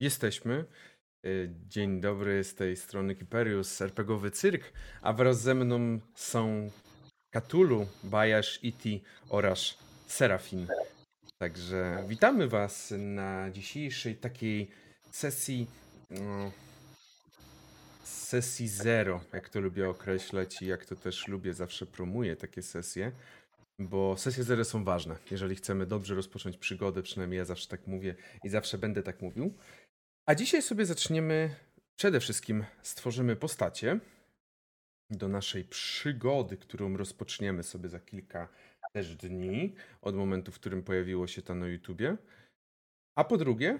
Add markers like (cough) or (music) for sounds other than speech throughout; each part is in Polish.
Jesteśmy. Y, Dzień dobry z tej strony Kiperius, RPGowy Cyrk, a wraz ze mną są Katulu, Bajasz, Iti oraz Serafin. Także witamy Was na dzisiejszej takiej sesji. No, sesji zero, jak to lubię określać i jak to też lubię, zawsze promuję takie sesje, bo sesje zero są ważne. Jeżeli chcemy dobrze rozpocząć przygodę, przynajmniej ja zawsze tak mówię i zawsze będę tak mówił. A dzisiaj sobie zaczniemy, przede wszystkim stworzymy postacie do naszej przygody, którą rozpoczniemy sobie za kilka też dni od momentu, w którym pojawiło się to na YouTubie. A po drugie,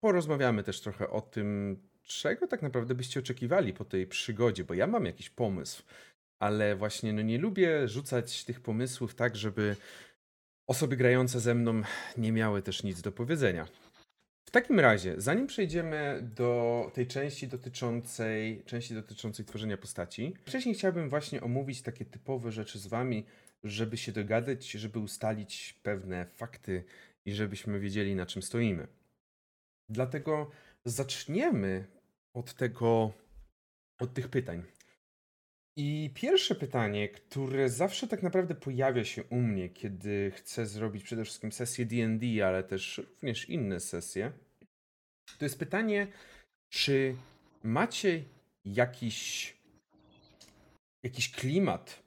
porozmawiamy też trochę o tym, czego tak naprawdę byście oczekiwali po tej przygodzie, bo ja mam jakiś pomysł, ale właśnie no nie lubię rzucać tych pomysłów tak, żeby osoby grające ze mną nie miały też nic do powiedzenia. W takim razie, zanim przejdziemy do tej części dotyczącej, części dotyczącej tworzenia postaci, wcześniej chciałbym właśnie omówić takie typowe rzeczy z wami, żeby się dogadać, żeby ustalić pewne fakty i żebyśmy wiedzieli na czym stoimy. Dlatego zaczniemy od tego, od tych pytań. I pierwsze pytanie, które zawsze tak naprawdę pojawia się u mnie, kiedy chcę zrobić przede wszystkim sesję DD, ale też również inne sesje, to jest pytanie, czy macie jakiś, jakiś klimat,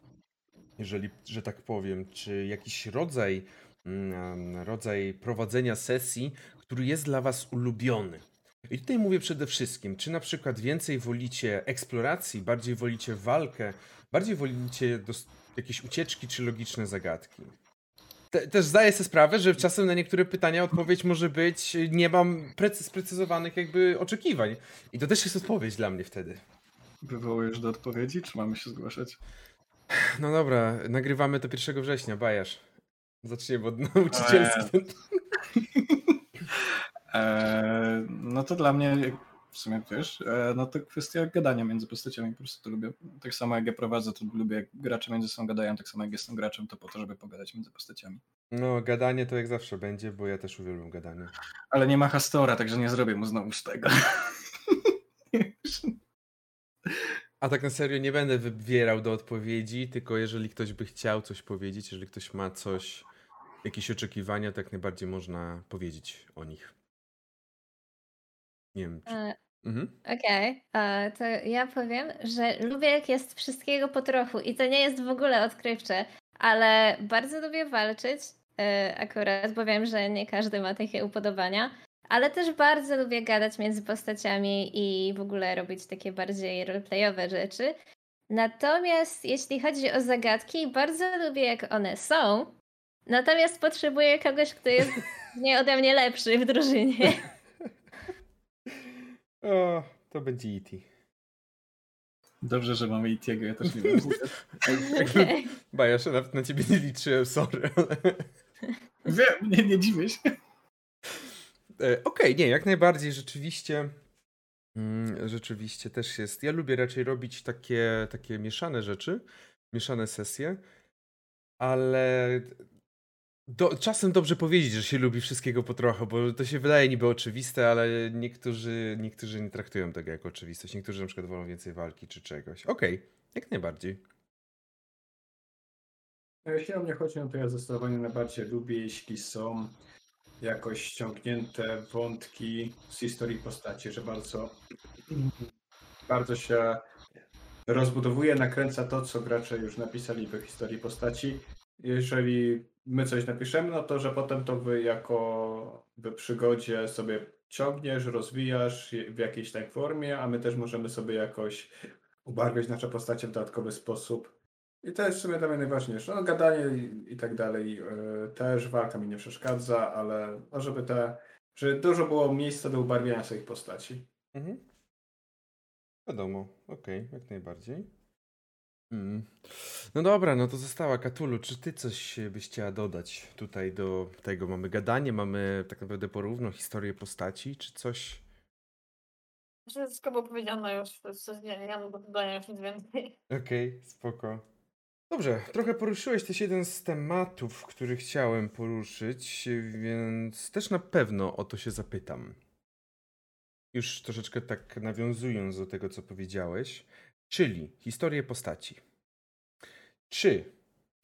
jeżeli, że tak powiem, czy jakiś rodzaj, mm, rodzaj prowadzenia sesji, który jest dla Was ulubiony. I tutaj mówię przede wszystkim, czy na przykład więcej wolicie eksploracji, bardziej wolicie walkę, bardziej wolicie jakieś ucieczki czy logiczne zagadki. Te, też zdaję sobie sprawę, że czasem na niektóre pytania odpowiedź może być nie mam precy- sprecyzowanych jakby oczekiwań. I to też jest odpowiedź dla mnie wtedy. Wywołujesz do odpowiedzi, czy mamy się zgłaszać? No dobra, nagrywamy to 1 września, bajasz. Zaczniemy od nauczycielskich. (laughs) Eee, no to dla mnie, w sumie wiesz, e, no to kwestia gadania między postaciami. Po prostu to lubię. Tak samo jak ja prowadzę, to lubię jak gracze między sobą gadają, tak samo jak jestem graczem, to po to, żeby pogadać między postaciami. No, gadanie to jak zawsze będzie, bo ja też uwielbiam gadanie. Ale nie ma Hastora, także nie zrobię mu znowu z tego. (laughs) A tak na serio nie będę wybierał do odpowiedzi, tylko jeżeli ktoś by chciał coś powiedzieć, jeżeli ktoś ma coś, jakieś oczekiwania, to jak najbardziej można powiedzieć o nich. Nie wiem. Czy... E, Mhm. Okej, e, to ja powiem, że lubię jak jest wszystkiego po trochu i to nie jest w ogóle odkrywcze, ale bardzo lubię walczyć e, akurat, bo wiem, że nie każdy ma takie upodobania, ale też bardzo lubię gadać między postaciami i w ogóle robić takie bardziej roleplayowe rzeczy. Natomiast jeśli chodzi o zagadki, bardzo lubię jak one są, natomiast potrzebuję kogoś, kto jest (laughs) nie ode mnie lepszy w drużynie. (laughs) O, to będzie E.T. Dobrze, że mamy Itiego, ja też nie (laughs) wiem. Ba, ja jeszcze nawet na ciebie nie liczyłem, sorry. ale- Wiem, nie, nie dziwię się. E, Okej, nie, jak najbardziej rzeczywiście. mm, Rzeczywiście też jest. Ja lubię raczej robić takie, takie mieszane rzeczy, mieszane sesje, ale do, czasem dobrze powiedzieć, że się lubi wszystkiego po trochu, bo to się wydaje niby oczywiste, ale niektórzy, niektórzy nie traktują tego jako oczywistość. Niektórzy na przykład wolą więcej walki czy czegoś. Okej, jak najbardziej. No, Jeśli o mnie chodzi, no to ja zdecydowanie najbardziej lubię, jeśli są jakoś ściągnięte wątki z historii postaci, że bardzo, (clears throat) bardzo się rozbudowuje, nakręca to, co gracze już napisali w historii postaci. Jeżeli my coś napiszemy, no to, że potem to wy jako w przygodzie sobie ciągniesz, rozwijasz w jakiejś tak formie, a my też możemy sobie jakoś ubarwiać nasze postacie w dodatkowy sposób. I to jest w sumie dla mnie najważniejsze. No, gadanie i, i tak dalej e, też, walka mi nie przeszkadza, ale no, żeby te, żeby dużo było miejsca do ubarwiania swoich postaci. Mhm. Wiadomo, okej, jak najbardziej. Mm. No dobra, no to została Katulu. Czy ty coś byś chciała dodać tutaj do tego? Mamy gadanie, mamy tak naprawdę porówno historię postaci, czy coś? Wszystko było powiedziane już, nie, mam do dodania już nic więcej. Okej, spoko. Dobrze, trochę poruszyłeś też jeden z tematów, który chciałem poruszyć, więc też na pewno o to się zapytam. już troszeczkę tak nawiązując do tego, co powiedziałeś, czyli historię postaci. Czy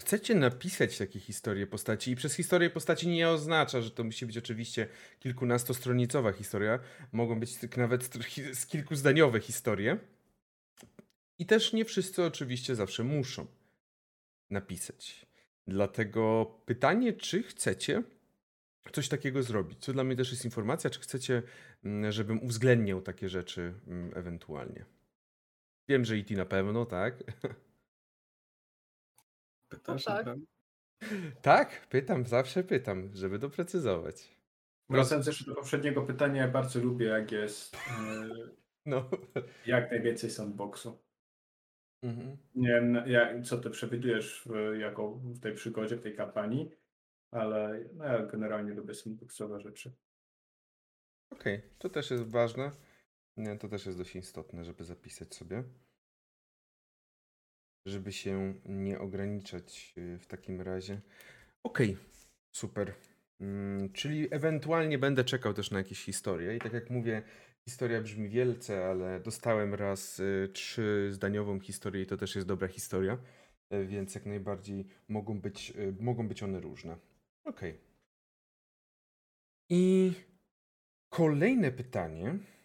chcecie napisać takie historie postaci? I przez historię postaci nie oznacza, że to musi być oczywiście kilkunastostronicowa historia. Mogą być nawet z kilkuzdaniowe historie. I też nie wszyscy oczywiście zawsze muszą napisać. Dlatego pytanie, czy chcecie coś takiego zrobić? Co dla mnie też jest informacja, czy chcecie, mm, żebym uwzględniał takie rzeczy mm, ewentualnie? Wiem, że i ty na pewno, tak? (laughs) Pytasz, tak. naprawdę? Tak, pytam, zawsze pytam, żeby doprecyzować. Wracając jeszcze do poprzedniego pytania, ja bardzo lubię, jak jest e, (laughs) No. jak najwięcej sandboxu. Mhm. Nie wiem, jak, co ty przewidujesz w, jako w tej przygodzie, w tej kampanii, ale no, ja generalnie lubię sandboxowe rzeczy. Okej, to też jest ważne. Nie, to też jest dość istotne, żeby zapisać sobie. Żeby się nie ograniczać y, w takim razie. Okej, super. Mm, czyli ewentualnie będę czekał też na jakieś historie. I tak jak mówię, historia brzmi wielce, ale dostałem raz y, trzyzdaniową historię i to też jest dobra historia. Y, Więc jak najbardziej mogą być, y, mogą być one różne. Okej. I Kolejne pytanie, e,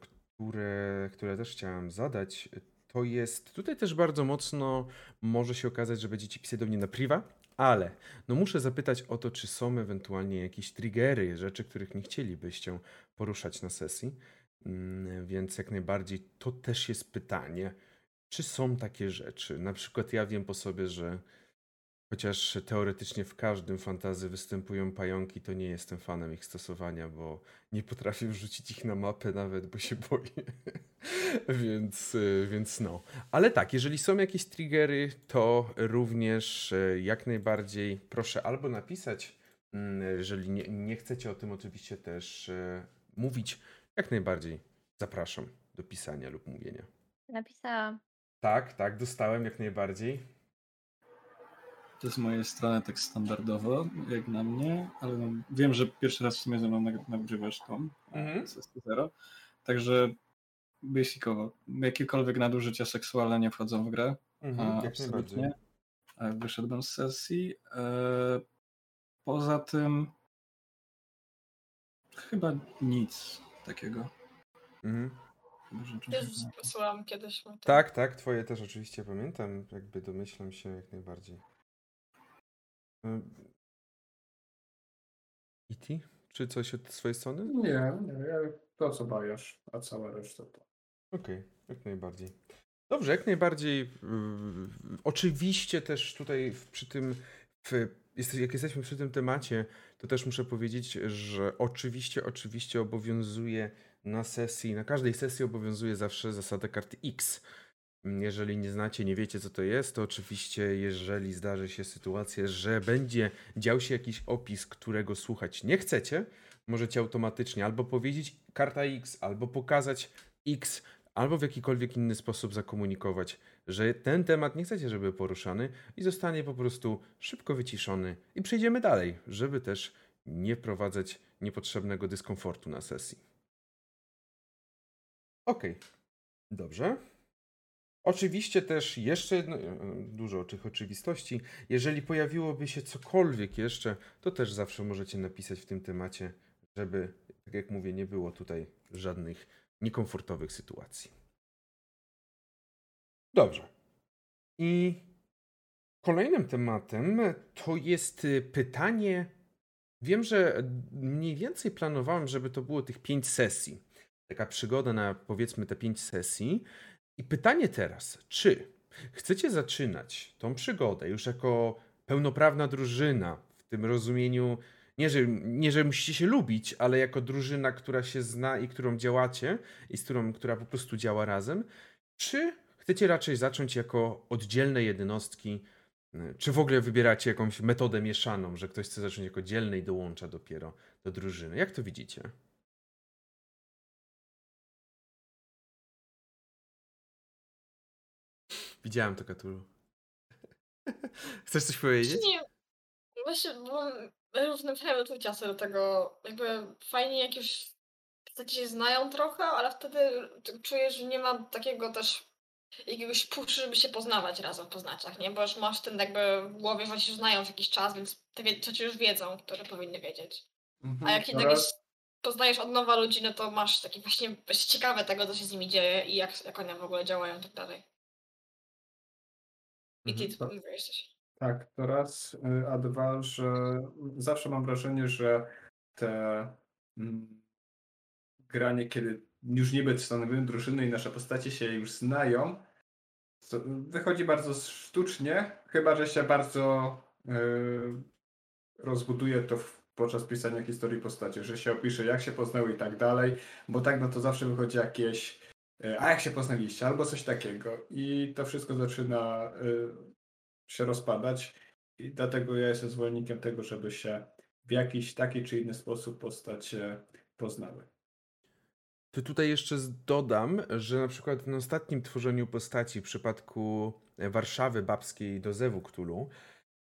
które, które też chciałem zadać, to jest tutaj też bardzo mocno może się okazać, że będziecie pisać do mnie na priwa, ale no muszę zapytać o to, czy są ewentualnie jakieś triggery, rzeczy, których nie chcielibyście poruszać na sesji. Mm, Więc jak najbardziej to też jest pytanie, czy są takie rzeczy. Na przykład ja wiem po sobie, że Chociaż teoretycznie w każdym fantazy występują pająki, to nie jestem fanem ich stosowania, bo nie potrafię wrzucić ich na mapę nawet, bo się boję. (laughs) więc, y, więc no. Ale tak, jeżeli są jakieś triggery, to również y, jak najbardziej proszę albo napisać, mm, jeżeli nie, nie chcecie o tym oczywiście też y, mówić, jak najbardziej zapraszam do pisania lub mówienia. Napisałam. Tak, tak, dostałem jak najbardziej. To z mojej strony tak standardowo, jak na mnie, ale no, wiem, że pierwszy raz w sumie ze mną nag- nagrywasz tą Mhm. sesję zero. Także basicowo, jakiekolwiek nadużycia seksualne nie wchodzą w grę. A, jak absolutnie. Wyszedłem z sesji. E, Poza tym chyba nic takiego. Mhm. Też wysyłałam kiedyś. Tak, tak, twoje też oczywiście pamiętam, jakby domyślam się jak najbardziej. Ty? Czy coś od swojej strony? Nie, nie, ja to co bajasz, a cała reszta to. Okej, jak najbardziej. Dobrze, jak najbardziej. Oczywiście też tutaj przy tym, jak jesteśmy przy tym temacie, to też muszę powiedzieć, że oczywiście, oczywiście obowiązuje na sesji, na każdej sesji obowiązuje zawsze zasada karty X. Jeżeli nie znacie, nie wiecie co to jest, to oczywiście jeżeli zdarzy się sytuacja, że będzie dział się jakiś opis, którego słuchać nie chcecie, możecie automatycznie albo powiedzieć karta X, albo pokazać X, albo w jakikolwiek inny sposób zakomunikować, że ten temat nie chcecie, żeby był poruszany i zostanie po prostu szybko wyciszony i przejdziemy dalej, żeby też nie wprowadzać niepotrzebnego dyskomfortu na sesji. Okej, dobrze. Oczywiście też jeszcze e, dużo tych oczywistości. Jeżeli pojawiłoby się cokolwiek jeszcze, to też zawsze możecie napisać w tym temacie, żeby, tak jak mówię, nie było tutaj żadnych niekomfortowych sytuacji. Dobrze. I kolejnym tematem to jest y, pytanie. Wiem, że mniej więcej planowałem, żeby to było tych pięć sesji. Taka przygoda na powiedzmy te pięć sesji. I pytanie teraz, czy chcecie zaczynać tą przygodę już jako pełnoprawna drużyna, w tym rozumieniu, nie że, nie, że musicie się lubić, ale jako drużyna, która się zna i którą działacie, i z którą, która po prostu działa razem, czy chcecie raczej zacząć jako oddzielne jednostki, czy w ogóle wybieracie jakąś metodę mieszaną, że ktoś chce zacząć jako dzielny i dołącza dopiero do drużyny? Jak to widzicie? Widziałem to, Katulu. (laughs) Chcesz coś powiedzieć? Nie, właśnie, bo mam różne co do tego. Jakby fajnie jak już postaci się znają trochę, ale wtedy czujesz, że nie ma takiego też jakiegoś puszu, żeby się poznawać razem w poznaciach, nie? Bo już masz ten jakby w głowie, że oni się znają w jakiś czas, więc te rzeczy już wiedzą, które powinny wiedzieć. A jak jednak jest, poznajesz od nowa ludzi, no to masz taki właśnie właśnie ciekawe tego, co się z nimi dzieje i jak, jak one w ogóle działają i tak dalej. I ty Mhm. mówiłeś coś. Tak, to raz, y, a dwa, że zawsze mam wrażenie, że te mm, granie, kiedy już niby stanowimy drużyny i nasze postacie się już znają, wychodzi bardzo sztucznie, chyba że się bardzo y, rozbuduje to w, podczas pisania historii postaci, że się opisze jak się poznały i tak dalej, bo tak no to zawsze wychodzi jakieś a jak się poznaliście, albo coś takiego. I to wszystko zaczyna y, się rozpadać. I dlatego ja jestem zwolennikiem tego, żeby się w jakiś taki czy inny sposób postacie poznały. To tutaj jeszcze dodam, że na przykład w ostatnim tworzeniu postaci w przypadku e, Warszawy Babskiej do Zewu Cthulhu,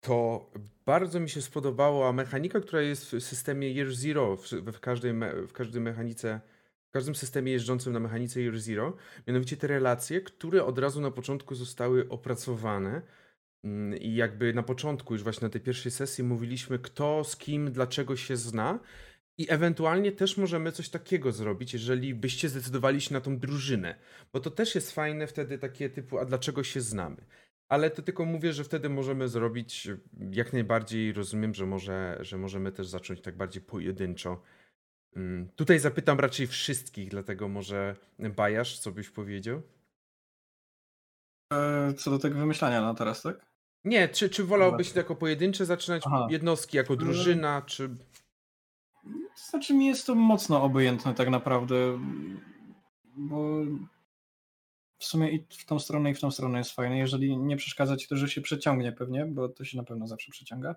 to bardzo mi się spodobała mechanika, która jest w systemie Year Zero, w, w, każdej, w każdej mechanice, w każdym systemie jeżdżącym na mechanice Year Zero, mianowicie te relacje, które od razu na początku zostały opracowane Mm, i jakby na początku już właśnie na tej pierwszej sesji mówiliśmy kto z kim, dlaczego się zna i ewentualnie też możemy coś takiego zrobić, jeżeli byście zdecydowali się na tą drużynę. Bo to też jest fajne wtedy takie typu, a dlaczego się znamy. Ale to tylko mówię, że wtedy możemy zrobić jak najbardziej, rozumiem, że, może, że możemy też zacząć tak bardziej pojedynczo. Mm, Tutaj zapytam raczej wszystkich, dlatego może Bajasz, co byś powiedział? E, Co do tego wymyślania na teraz, tak? Nie, czy, czy wolałbyś jako pojedyncze zaczynać Aha. jednostki jako drużyna, czy... To znaczy mi jest to mocno obojętne tak naprawdę, bo w sumie i w tą stronę i w tą stronę jest fajne. Jeżeli nie przeszkadza ci to, że się przeciągnie pewnie, bo to się na pewno zawsze przeciąga,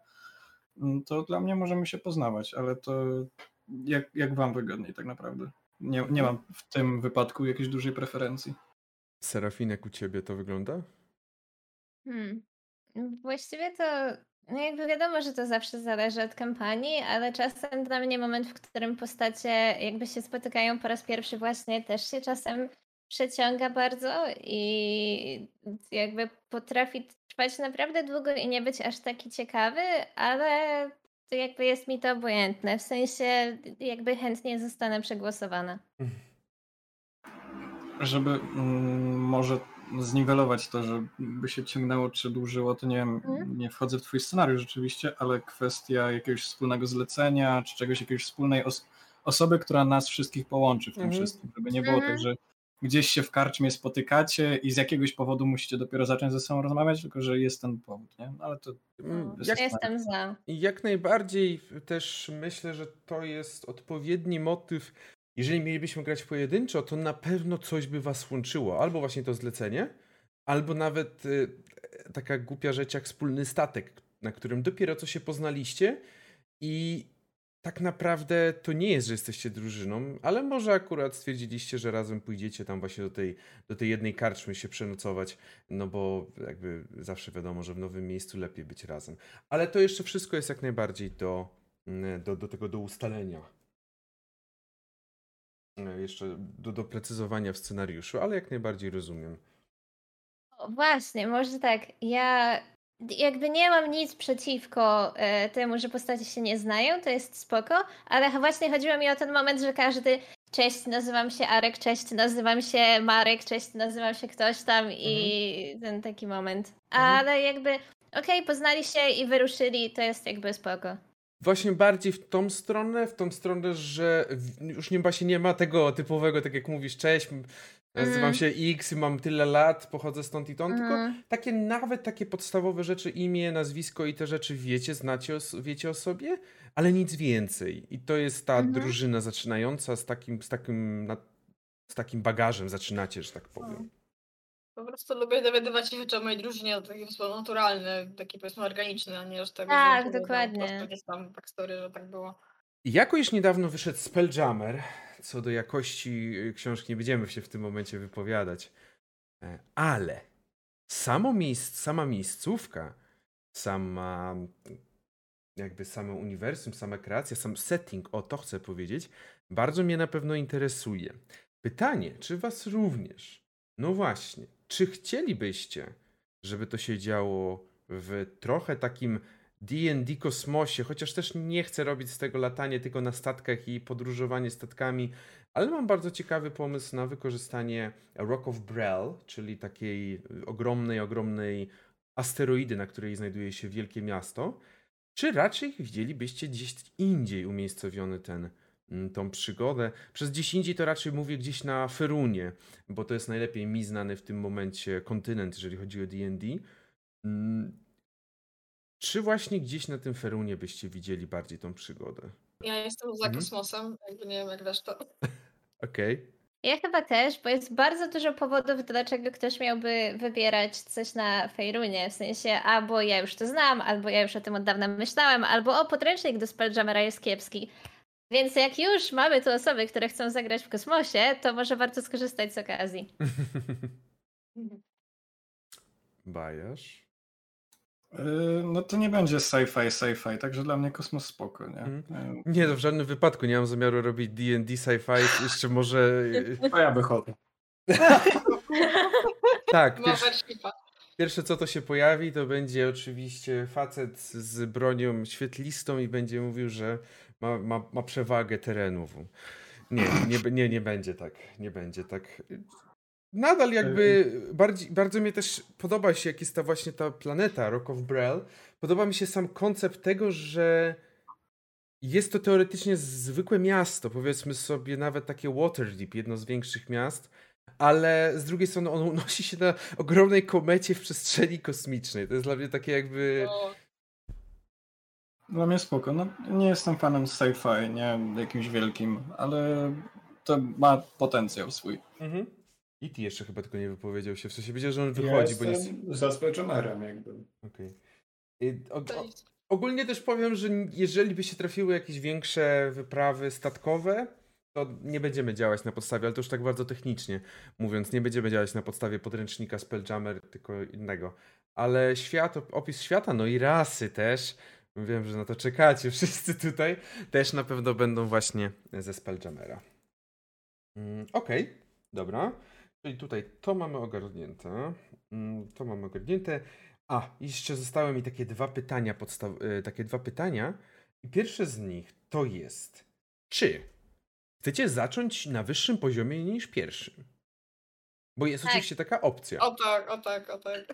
mm, to dla mnie możemy się poznawać, ale to jak, jak wam wygodniej tak naprawdę. Nie, nie mam w tym wypadku jakiejś dużej preferencji. Serafinek u ciebie to wygląda? Hmm. Właściwie to, no jakby wiadomo, że to zawsze zależy od kampanii, ale czasem dla mnie moment, w którym postacie jakby się spotykają po raz pierwszy właśnie też się czasem przeciąga bardzo i jakby potrafi trwać naprawdę długo i nie być aż taki ciekawy, ale to jakby jest mi to obojętne, w sensie jakby chętnie zostanę przegłosowana. Żeby mm, może zniwelować to, żeby się ciągnęło czy dłużyło, to nie wiem, Mhm. nie wchodzę w twój scenariusz rzeczywiście, ale kwestia jakiegoś wspólnego zlecenia, czy czegoś, jakiejś wspólnej os- osoby, która nas wszystkich połączy w tym Mhm. wszystkim, żeby nie było Mhm. tak, że gdzieś się w karczmie spotykacie i z jakiegoś powodu musicie dopiero zacząć ze sobą rozmawiać, tylko że jest ten powód, nie? No, Ale to Mm, Jest Jak, Jestem za. jak najbardziej też myślę, że to jest odpowiedni motyw. Jeżeli mielibyśmy grać pojedynczo, to na pewno coś by was łączyło. Albo właśnie to zlecenie, albo nawet y, taka głupia rzecz jak wspólny statek, na którym dopiero co się poznaliście i tak naprawdę to nie jest, że jesteście drużyną, ale może akurat stwierdziliście, że razem pójdziecie tam właśnie do tej, do tej jednej karczmy się przenocować, no bo jakby zawsze wiadomo, że w nowym miejscu lepiej być razem. Ale to jeszcze wszystko jest jak najbardziej do, mm, do, do tego do ustalenia. E, Jeszcze do doprecyzowania w scenariuszu, ale jak najbardziej rozumiem. Właśnie, może tak. Ja jakby nie mam nic przeciwko e, temu, że postacie się nie znają, to jest spoko, ale właśnie chodziło mi o ten moment, że każdy cześć, nazywam się Arek, cześć, nazywam się Marek, cześć, nazywam się ktoś tam i ten taki moment. Ale jakby okej, poznali się i wyruszyli, to jest jakby spoko. Właśnie bardziej w tą stronę, w tą stronę, że już nie, właśnie nie ma tego typowego, tak jak mówisz, cześć, nazywam Mhm. się X, mam tyle lat, pochodzę stąd i stąd, tylko Mhm. takie nawet takie podstawowe rzeczy, imię, nazwisko i te rzeczy wiecie, znacie, o, wiecie o sobie, ale nic więcej. I to jest ta Mhm. drużyna zaczynająca z takim, z takim, na, z takim bagażem zaczynacie, że tak powiem. Po prostu lubię dowiadywać się rzeczy o mojej drużynie, w taki sposób naturalny, taki powiedzmy organiczny, a nie aż tego, Tak, że to dokładnie. Po prostu gdzieś tam backstory, że tak było. Jakoś niedawno wyszedł Spelljammer. Co do jakości y, książki nie będziemy się w tym momencie wypowiadać. E, Ale samo miejsc, sama miejscówka, sama jakby same uniwersum, sama kreacja, sam setting, o to chcę powiedzieć, bardzo mnie na pewno interesuje. Pytanie, czy was również? No właśnie, czy chcielibyście, żeby to się działo w trochę takim D&D kosmosie, chociaż też nie chcę robić z tego latanie tylko na statkach i podróżowanie statkami, ale mam bardzo ciekawy pomysł na wykorzystanie Rock of Brel, czyli takiej ogromnej, ogromnej asteroidy, na której znajduje się wielkie miasto. Czy raczej widzielibyście gdzieś indziej umiejscowiony ten, mm, tą przygodę? Przez gdzieś indziej to raczej mówię gdzieś na Ferunie, bo to jest najlepiej mi znany w tym momencie kontynent, jeżeli chodzi o D&D. Czy właśnie gdzieś na tym Ferunie byście widzieli bardziej tą przygodę? Ja jestem za Mhm. kosmosem, jakby nie wiem jak reszta. (laughs) Okej. Ja chyba też, bo jest bardzo dużo powodów, dlaczego ktoś miałby wybierać coś na Fejrunie. W sensie, albo ja już to znam, albo ja już o tym od dawna myślałem, albo o, podręcznik do Spelljamera jest kiepski. Więc jak już mamy tu osoby, które chcą zagrać w kosmosie, to może warto skorzystać z okazji. (laughs) Bajasz? Yy, No to nie będzie sci-fi, sci-fi, także dla mnie kosmos spoko, nie? Yy, Nie, no w żadnym wypadku nie mam zamiaru robić D&D sci-fi, jeszcze może... To ja wychodzę. (laughs) Tak, pierwsze, pierwsze co to się pojawi, to będzie oczywiście facet z bronią świetlistą i będzie mówił, że ma, ma, ma przewagę terenów. Nie, nie, nie, nie będzie tak, nie będzie tak. Nadal jakby bardziej, bardzo mnie też podoba się, jak jest ta właśnie ta planeta Rock of Brel. Podoba mi się sam koncept tego, że jest to teoretycznie zwykłe miasto, powiedzmy sobie nawet takie Waterdeep, jedno z większych miast, ale z drugiej strony on unosi się na ogromnej komecie w przestrzeni kosmicznej. To jest dla mnie takie jakby... Dla mnie spoko. No, nie jestem fanem sci-fi, nie jakimś wielkim, ale to ma potencjał swój. Mhm. I ty jeszcze chyba tylko nie wypowiedział się, w sensie wiedział, że on Ja wychodzi, bo nie... jestem za Spelljammerem jakby. Okej. Y, o- to o- nic. Ogólnie też powiem, że jeżeli by się trafiły jakieś większe wyprawy statkowe, to nie będziemy działać na podstawie, ale to już tak bardzo technicznie mówiąc, nie będziemy działać na podstawie podręcznika Spelljammer, tylko innego. Ale świat, op- opis świata, no i rasy też, wiem, że na to czekacie (laughs) wszyscy tutaj, też na pewno będą właśnie ze Spelljammera. Mm, Okej, dobra. Czyli tutaj to mamy ogarnięte. Mm, To mamy ogarnięte. A, jeszcze zostały mi takie dwa pytania podstaw... e, takie dwa pytania. I pierwsze z nich to jest, czy chcecie zacząć na wyższym poziomie niż pierwszym? Bo jest Tak. oczywiście taka opcja. O tak, o tak, o tak.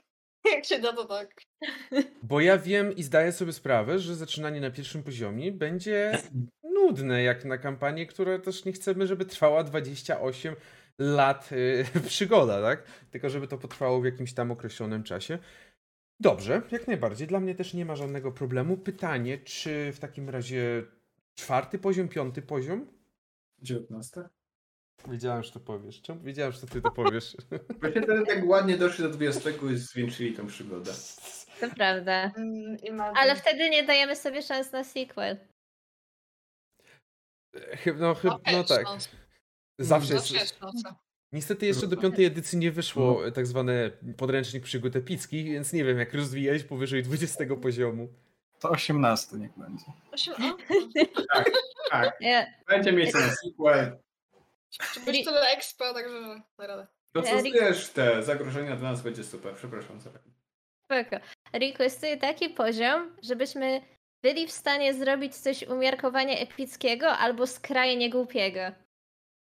(laughs) Jak się da, to tak. (laughs) Bo ja wiem i zdaję sobie sprawę, że zaczynanie na pierwszym poziomie będzie nudne, jak na kampanię, która też nie chcemy, żeby trwała 28 lat y, (laughs) przygoda, tak? Tylko żeby to potrwało w jakimś tam określonym czasie. Dobrze, jak najbardziej. Dla mnie też nie ma żadnego problemu. Pytanie, czy w takim razie czwarty poziom, piąty poziom? 19. Wiedziałem, że to powiesz. Czemu? Wiedziałem, że to ty to powiesz. (laughs) Właśnie wtedy tak ładnie doszli do 20 i zwiększyli tą przygodę. To prawda. Mm, Ale wtedy nie dajemy sobie szans na sequel. No, chyb, Okej, no tak. Szansa. Zawsze Zawsze jest. Niestety jeszcze do piątej edycji nie wyszło tak zwane podręcznik przygód epickich, więc nie wiem jak rozwijać powyżej 20 poziomu. To 18 niech będzie. Tak, Ja, będzie miejsce na sequel. Czy być tyle expa, także że na radę. To co wiesz, te zagrożenia dla nas będzie super. Przepraszam za spoko. Requestuję taki poziom, żebyśmy byli w stanie zrobić coś umiarkowanie epickiego albo skrajnie głupiego.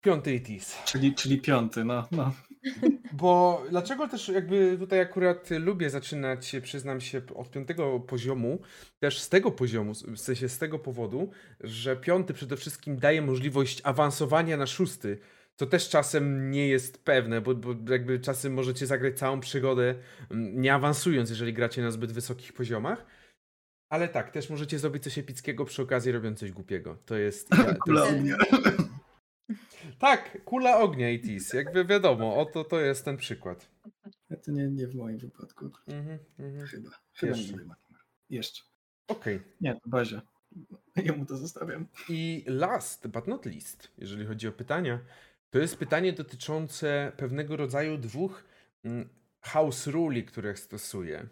Piąty etis. Czyli, czyli piąty, no. no. Bo dlaczego też jakby tutaj akurat lubię zaczynać, przyznam się, od piątego poziomu, też z tego poziomu, w sensie z tego powodu, że piąty przede wszystkim daje możliwość awansowania na szósty, co też czasem nie jest pewne, bo, bo jakby czasem możecie zagrać całą przygodę mm, nie awansując, jeżeli gracie na zbyt wysokich poziomach. Ale tak, też możecie zrobić coś epickiego przy okazji robiąc coś głupiego. To jest... (laughs) to Kula jest. Tak, kula ognia ETS, jakby wiadomo, oto to jest ten przykład. To nie, nie w moim wypadku. Mhm, mhm. Chyba. Chyba Jeszcze. nie. Jeszcze. Okej. Nie, to Bazia. Jemu to zostawiam. I last but not least, jeżeli chodzi o pytania, to jest pytanie dotyczące pewnego rodzaju dwóch mm, house ruli, które stosuję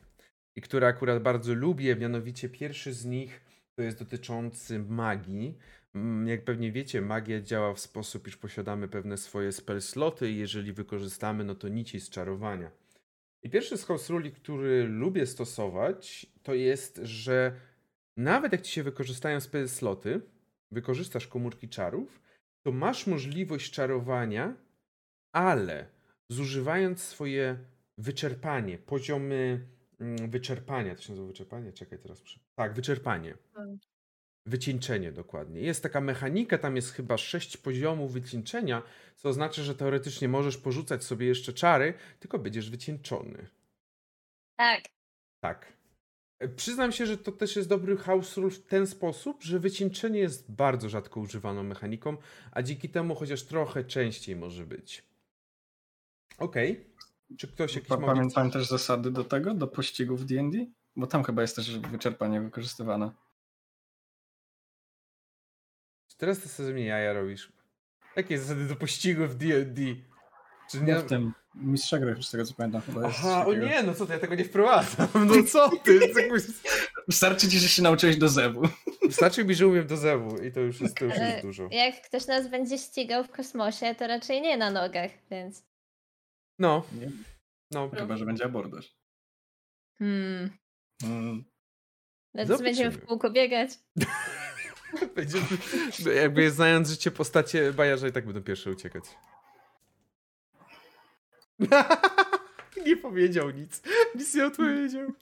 i które akurat bardzo lubię. Mianowicie pierwszy z nich to jest dotyczący magii. Mm, Jak pewnie wiecie, magia działa w sposób, iż posiadamy pewne swoje spell sloty i jeżeli wykorzystamy, no to nici z czarowania. I pierwszy z house ruli, który lubię stosować, to jest, że nawet jak ci się wykorzystają spell sloty, wykorzystasz komórki czarów, to masz możliwość czarowania, ale zużywając swoje wyczerpanie, poziomy mm, wyczerpania, to się nazywa wyczerpanie? Czekaj teraz. Tak, wyczerpanie. Wycieńczenie dokładnie. Jest taka mechanika, tam jest chyba sześć poziomów wycieńczenia, co oznacza, że teoretycznie możesz porzucać sobie jeszcze czary, tylko będziesz wycieńczony. Tak. Tak. E, Przyznam się, że to też jest dobry house rule w ten sposób, że wycieńczenie jest bardzo rzadko używaną mechaniką, a dzięki temu chociaż trochę częściej może być. Okej. Czy ktoś jakiś Pa- ma... pamię- Pamiętasz zasady do tego, do pościgów D&D? Bo tam chyba jest też wyczerpanie wykorzystywane. Teraz to sobie mnie jaja robisz. Jakie zasady do pościgu w D&D? Czy Nie nie... w tym mistrza gry, z tego co pamiętam chyba jest. Aha, o nie, no co ty, ja tego nie wprowadzam. No co ty? Wystarczy ci, że się nauczyłeś do zewu. Wystarczy mi, że umiem do zewu i to już jest, to już jest dużo. Jak ktoś nas będzie ścigał w kosmosie, to raczej nie na nogach, więc. No, Nie? no. Chyba, że będzie abordaż. Hmm. Mm. No Zobaczymy. będziemy w kółko biegać. (laughs) (laughs) Jakby znając życie postacie bajarza i tak będą pierwsze uciekać. (laughs) nie powiedział nic. Nic nie odpowiedział.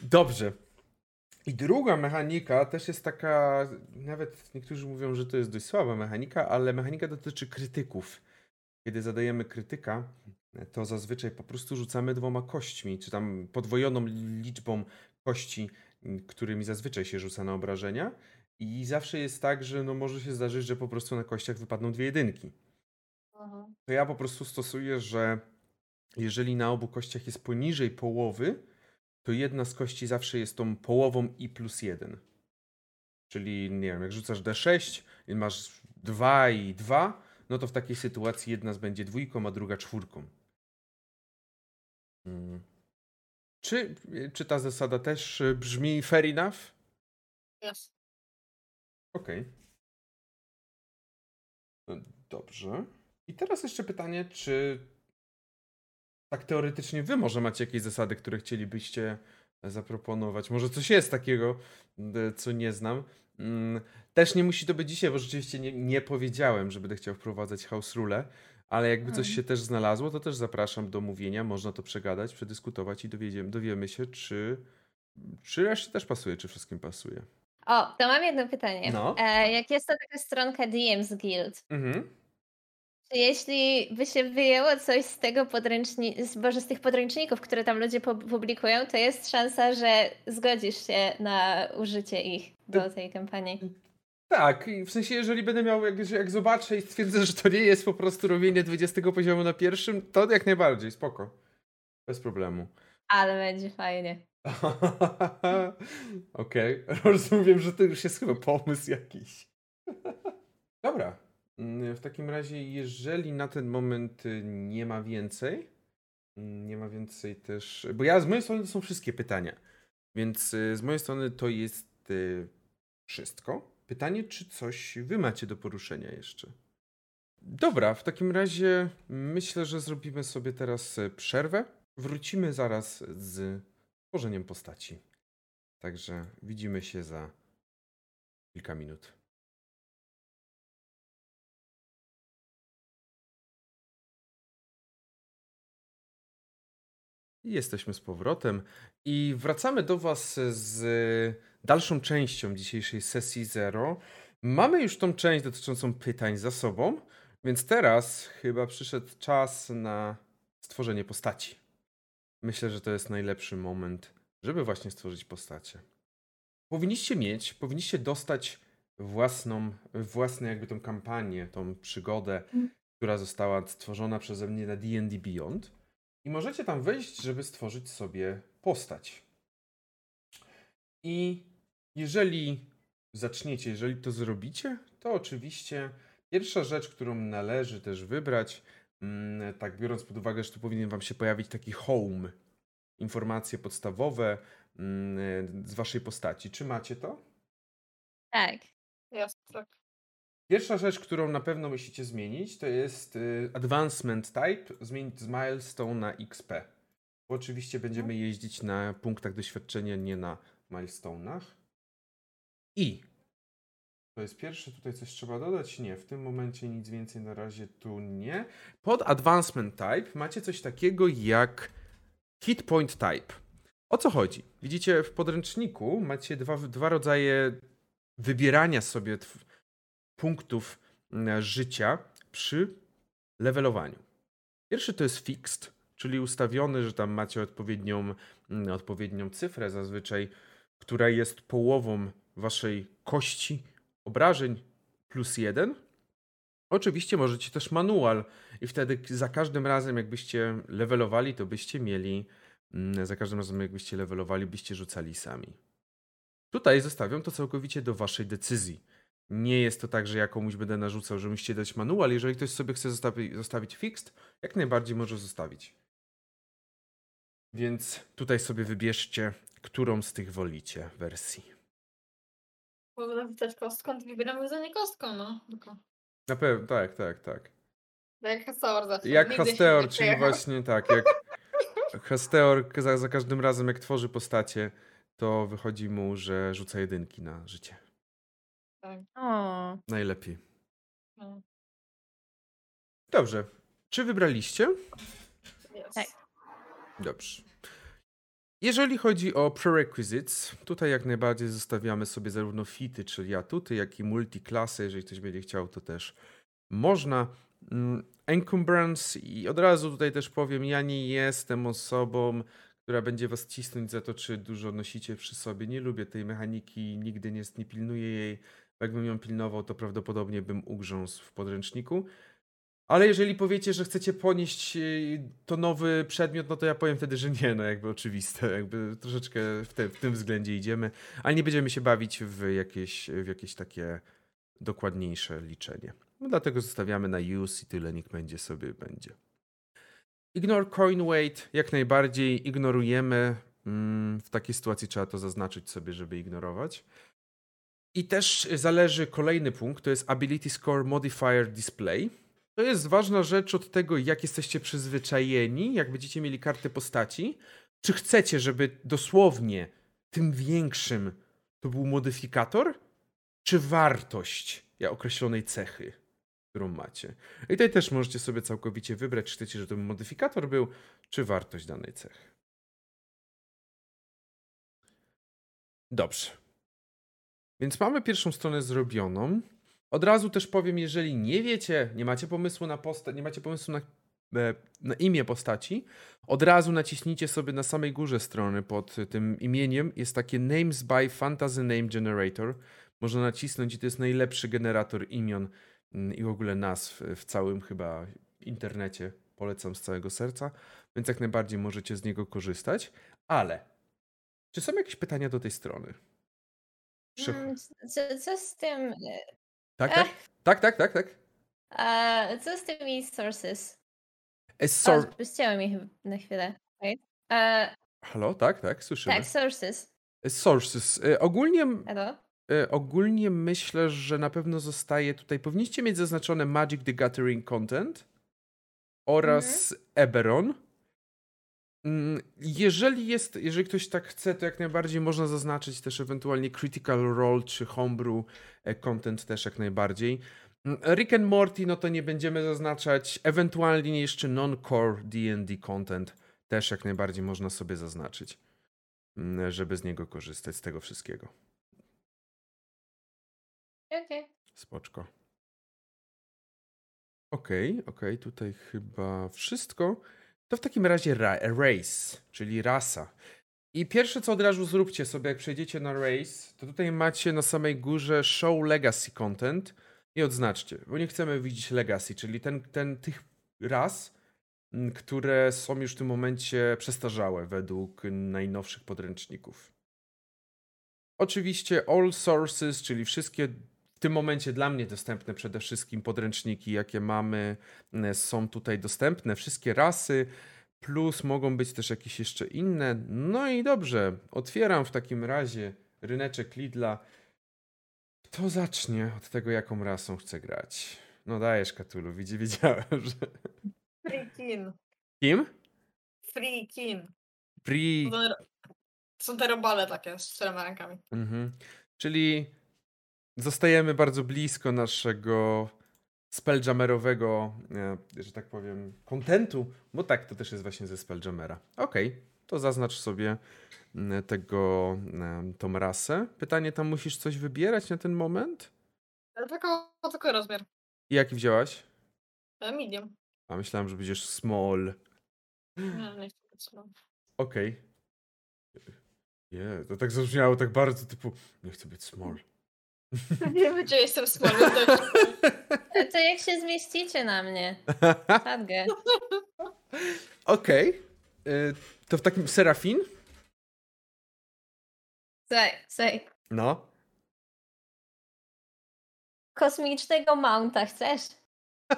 Dobrze. I druga mechanika też jest taka, nawet niektórzy mówią, że to jest dość słaba mechanika, ale mechanika dotyczy krytyków. Kiedy zadajemy krytyka, to zazwyczaj po prostu rzucamy dwoma kośćmi, czy tam podwojoną liczbą kości, którymi zazwyczaj się rzuca na obrażenia. I zawsze jest tak, że no może się zdarzyć, że po prostu na kościach wypadną dwie jedynki. To ja po prostu stosuję, że jeżeli na obu kościach jest poniżej połowy, to jedna z kości zawsze jest tą połową i plus jeden. Czyli nie wiem, jak rzucasz D6 i masz 2 i 2, no to w takiej sytuacji jedna z będzie dwójką, a druga czwórką. Mm. Czy, czy ta zasada też y, brzmi fair enough? Yes. Okej. No, Dobrze. I teraz jeszcze pytanie, czy tak teoretycznie wy może macie jakieś zasady, które chcielibyście zaproponować? Może coś jest takiego, co nie znam. Mm, Też nie musi to być dzisiaj, bo rzeczywiście nie, nie powiedziałem, że będę chciał wprowadzać house rule, ale jakby coś Mm. się też znalazło, to też zapraszam do mówienia, można to przegadać, przedyskutować i dowiemy się, czy, czy reszcie też pasuje, czy wszystkim pasuje. O, to mam jedno pytanie. No. E, jak jest to taka stronka DM's Guild, Mhm. czy jeśli by się wyjęło coś z tego podręcznika, boże, z tych podręczników, które tam ludzie pu- publikują, to jest szansa, że zgodzisz się na użycie ich do tej kampanii. Tak, i w sensie, jeżeli będę miał, jak, jak zobaczę i stwierdzę, że to nie jest po prostu robienie 20 poziomu na pierwszym, to jak najbardziej, spoko. Bez problemu. Ale będzie fajnie. (laughs) Okej, (laughs) rozumiem, że to już jest chyba pomysł jakiś. (laughs) Dobra, Mm, w takim razie, jeżeli na ten moment y, nie ma więcej, mm, nie ma więcej też, bo ja z mojej strony to są wszystkie pytania, więc y, z mojej strony to jest y, wszystko. Pytanie, czy coś wy macie do poruszenia jeszcze? Dobra, w takim razie myślę, że zrobimy sobie teraz przerwę. Wrócimy zaraz z tworzeniem postaci. Także widzimy się za kilka minut. Jesteśmy z powrotem i wracamy do Was z dalszą częścią dzisiejszej sesji Zero. Mamy już tą część dotyczącą pytań za sobą, więc teraz chyba przyszedł czas na stworzenie postaci. Myślę, że to jest najlepszy moment, żeby właśnie stworzyć postacie. Powinniście mieć, powinniście dostać własną, własną jakby tą kampanię, tą przygodę, Mm. która została stworzona przeze mnie na D&D Beyond. I możecie tam wejść, żeby stworzyć sobie postać. I jeżeli zaczniecie, jeżeli to zrobicie, to oczywiście pierwsza rzecz, którą należy też wybrać, tak biorąc pod uwagę, że tu powinien Wam się pojawić taki home, informacje podstawowe mm, z Waszej postaci. Czy macie to? Tak. Jest, tak. Pierwsza rzecz, którą na pewno musicie zmienić, to jest y, Advancement Type, zmienić z Milestone na XP. Bo oczywiście będziemy jeździć na punktach doświadczenia, nie na milestone'ach. I to jest pierwsze, tutaj coś trzeba dodać? Nie, w tym momencie nic więcej na razie tu nie. Pod Advancement Type macie coś takiego jak Hit Point Type. O co chodzi? Widzicie, w podręczniku macie dwa, dwa rodzaje wybierania sobie punktów życia przy levelowaniu. Pierwszy to jest fixed, czyli ustawiony, że tam macie odpowiednią, odpowiednią cyfrę zazwyczaj, która jest połową waszej kości obrażeń plus jeden. Oczywiście możecie też manual i wtedy za każdym razem jakbyście levelowali, to byście mieli, mm, za każdym razem jakbyście levelowali, byście rzucali sami. Tutaj zostawiam to całkowicie do waszej decyzji. Nie jest to tak, że ja komuś będę narzucał, że musicie dać manual. Jeżeli ktoś sobie chce zostawi zostawić fixed, jak najbardziej może zostawić. Więc tutaj sobie wybierzcie, którą z tych wolicie wersji. Można wybrać kostką, to wybieram wyzwanie kostką, no. Tylko. Na pewno, tak, tak, tak. Tak jak Hasaor zawsze. Jak Hasteor, nie czyli przejechał. właśnie tak, jak (laughs) Hasteor za, za każdym razem jak tworzy postacie, to wychodzi mu, że rzuca jedynki na życie. O. Najlepiej. No, Dobrze. Czy wybraliście? jest. Tak. Dobrze. Jeżeli chodzi o prerequisites, tutaj jak najbardziej zostawiamy sobie zarówno fity, czyli atuty, jak i multiklasy. Jeżeli ktoś będzie chciał, to też można. Mm, Encumbrance i od razu tutaj też powiem, ja nie jestem osobą, która będzie was cisnąć za to, czy dużo nosicie przy sobie. Nie lubię tej mechaniki, nigdy nie, nie pilnuję jej. Jakbym ją pilnował, to prawdopodobnie bym ugrzązł w podręczniku. Ale jeżeli powiecie, że chcecie ponieść yy, to nowy przedmiot, no to ja powiem wtedy, że nie, no jakby oczywiste, jakby troszeczkę w, te, w tym względzie idziemy, ale nie będziemy się bawić w jakieś, w jakieś takie dokładniejsze liczenie. No dlatego zostawiamy na use i tyle, niech będzie sobie będzie. Ignore coin weight, jak najbardziej ignorujemy. Mm, W takiej sytuacji trzeba to zaznaczyć sobie, żeby ignorować. I też zależy kolejny punkt, to jest Ability Score Modifier Display. To jest ważna rzecz od tego, jak jesteście przyzwyczajeni, jak będziecie mieli kartę postaci. Czy chcecie, żeby dosłownie tym większym to był modyfikator, czy wartość określonej cechy, którą macie? I tutaj też możecie sobie całkowicie wybrać, czy chcecie, żeby to modyfikator był, czy wartość danej cechy. Dobrze. Więc mamy pierwszą stronę zrobioną. Od razu też powiem, jeżeli nie wiecie, nie macie pomysłu na postać, nie macie pomysłu na, e, na imię postaci, od razu naciśnijcie sobie na samej górze strony pod tym imieniem. Jest takie Names by Fantasy Name Generator. Można nacisnąć i to jest najlepszy generator imion mm, i w ogóle nazw w całym chyba internecie. Polecam z całego serca, więc jak najbardziej możecie z niego korzystać. Ale czy są jakieś pytania do tej strony? Mm, Co, co z tym. Tak, tak? Tak, tak, tak, tak. A co z tymi sources? E, sor- O, ścięło mi na chwilę. Wait. E, Halo, tak, tak, słyszymy. tak, sources. E, Sources. Ogólnie, ogólnie myślę, że na pewno zostaje tutaj. Powinniście mieć zaznaczone Magic the Gathering Content oraz Eberron. Mm, Jeżeli jest, jeżeli ktoś tak chce, to jak najbardziej można zaznaczyć też ewentualnie Critical Role czy Homebrew e, content też jak najbardziej. Mm, Rick and Morty, no to nie będziemy zaznaczać. Ewentualnie jeszcze non-core D&D content też jak najbardziej można sobie zaznaczyć, mm, żeby z niego korzystać, z tego wszystkiego. Okej. Spoczko. Okej, okej, tutaj chyba wszystko. To w takim razie ra- race, czyli rasa. I pierwsze co od razu zróbcie sobie, jak przejdziecie na race, to tutaj macie na samej górze show legacy content i odznaczcie, bo nie chcemy widzieć legacy, czyli ten, ten tych ras, które są już w tym momencie przestarzałe według najnowszych podręczników. Oczywiście all sources, czyli wszystkie w tym momencie dla mnie dostępne przede wszystkim podręczniki, jakie mamy, są tutaj dostępne. Wszystkie rasy, plus mogą być też jakieś jeszcze inne. No i dobrze, otwieram w takim razie ryneczek Lidla. Kto zacznie od tego, jaką rasą chce grać? No dajesz, Katulu, widzi, (laughs) wiedziałem, że... Freakin. Kim? To te- Są te robale takie z czterema rękami. Mhm. Czyli zostajemy bardzo blisko naszego spelljammerowego, e, że tak powiem, kontentu, bo tak, to też jest właśnie ze spelljamera. Okej, to zaznacz sobie tego, tą rasę. Pytanie, tam musisz coś wybierać na ten moment? Ale Tylko, tylko rozmiar. I jaki wzięłaś? E, Medium. A myślałem, że będziesz small. Nie, nie chcę być small. Okej. Nie, to tak zabrzmiało tak bardzo typu, nie chcę być small. Nie gdzie jestem więc to To jak się zmieścicie na mnie? Sadgę. Okej. Y, To w takim Serafin? Słuchaj, słuchaj. No. Kosmicznego mounta chcesz?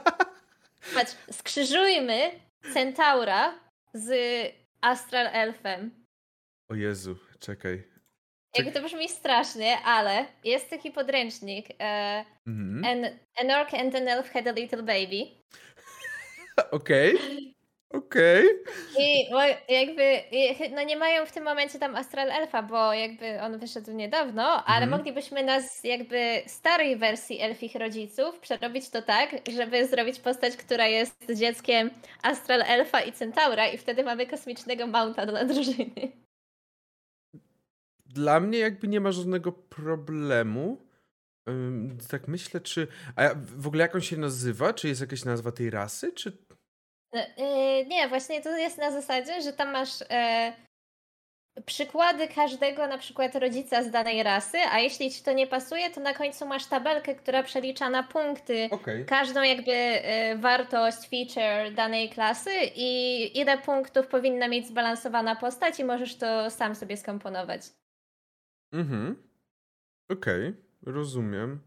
(laughs) Patrz, skrzyżujmy Centaura z Astral Elfem. O Jezu, czekaj. Jak to brzmi strasznie, ale jest taki podręcznik. E, Mhm. an, an orc and an elf had a little baby. (laughs) Okej. Okej. I bo jakby, no nie mają w tym momencie tam Astral Elfa, bo jakby on wyszedł niedawno, ale Mhm. moglibyśmy nas jakby starej wersji elfich rodziców przerobić to tak, żeby zrobić postać, która jest dzieckiem Astral Elfa i Centaura i wtedy mamy kosmicznego mounta dla drużyny. Dla mnie jakby nie ma żadnego problemu. Tak myślę, czy... A w ogóle jak on się nazywa? Czy jest jakaś nazwa tej rasy? Czy... No, yy, nie, właśnie to jest na zasadzie, że tam masz e, przykłady każdego na przykład rodzica z danej rasy, a jeśli ci to nie pasuje, to na końcu masz tabelkę, która przelicza na punkty Okej. każdą jakby e, wartość, feature danej klasy i ile punktów powinna mieć zbalansowana postać i możesz to sam sobie skomponować. Mhm. Okej, rozumiem.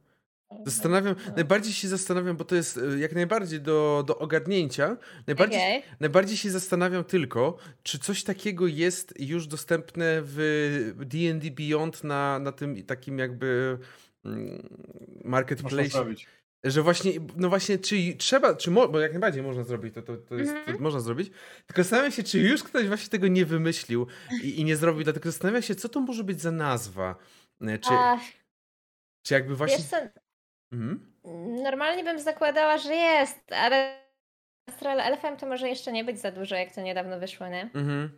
Zastanawiam, najbardziej się zastanawiam, bo to jest y, jak najbardziej do, do ogarnięcia. Najbardziej, Okej. najbardziej się zastanawiam tylko, czy coś takiego jest już dostępne w D&D Beyond na, na tym takim jakby mm, Można marketplace. zrobić. Że właśnie, no właśnie, czy trzeba, czy mo, bo jak najbardziej można zrobić, to, to, to jest, to Mhm. można zrobić. Tylko zastanawiam się, czy już ktoś właśnie tego nie wymyślił i, i nie zrobił, dlatego zastanawiam się, co to może być za nazwa. E, Czy, Ach, czy jakby właśnie... Mhm. normalnie bym zakładała, że jest, ale Astral Elfem to może jeszcze nie być za dużo, jak to niedawno wyszło, nie? Mhm.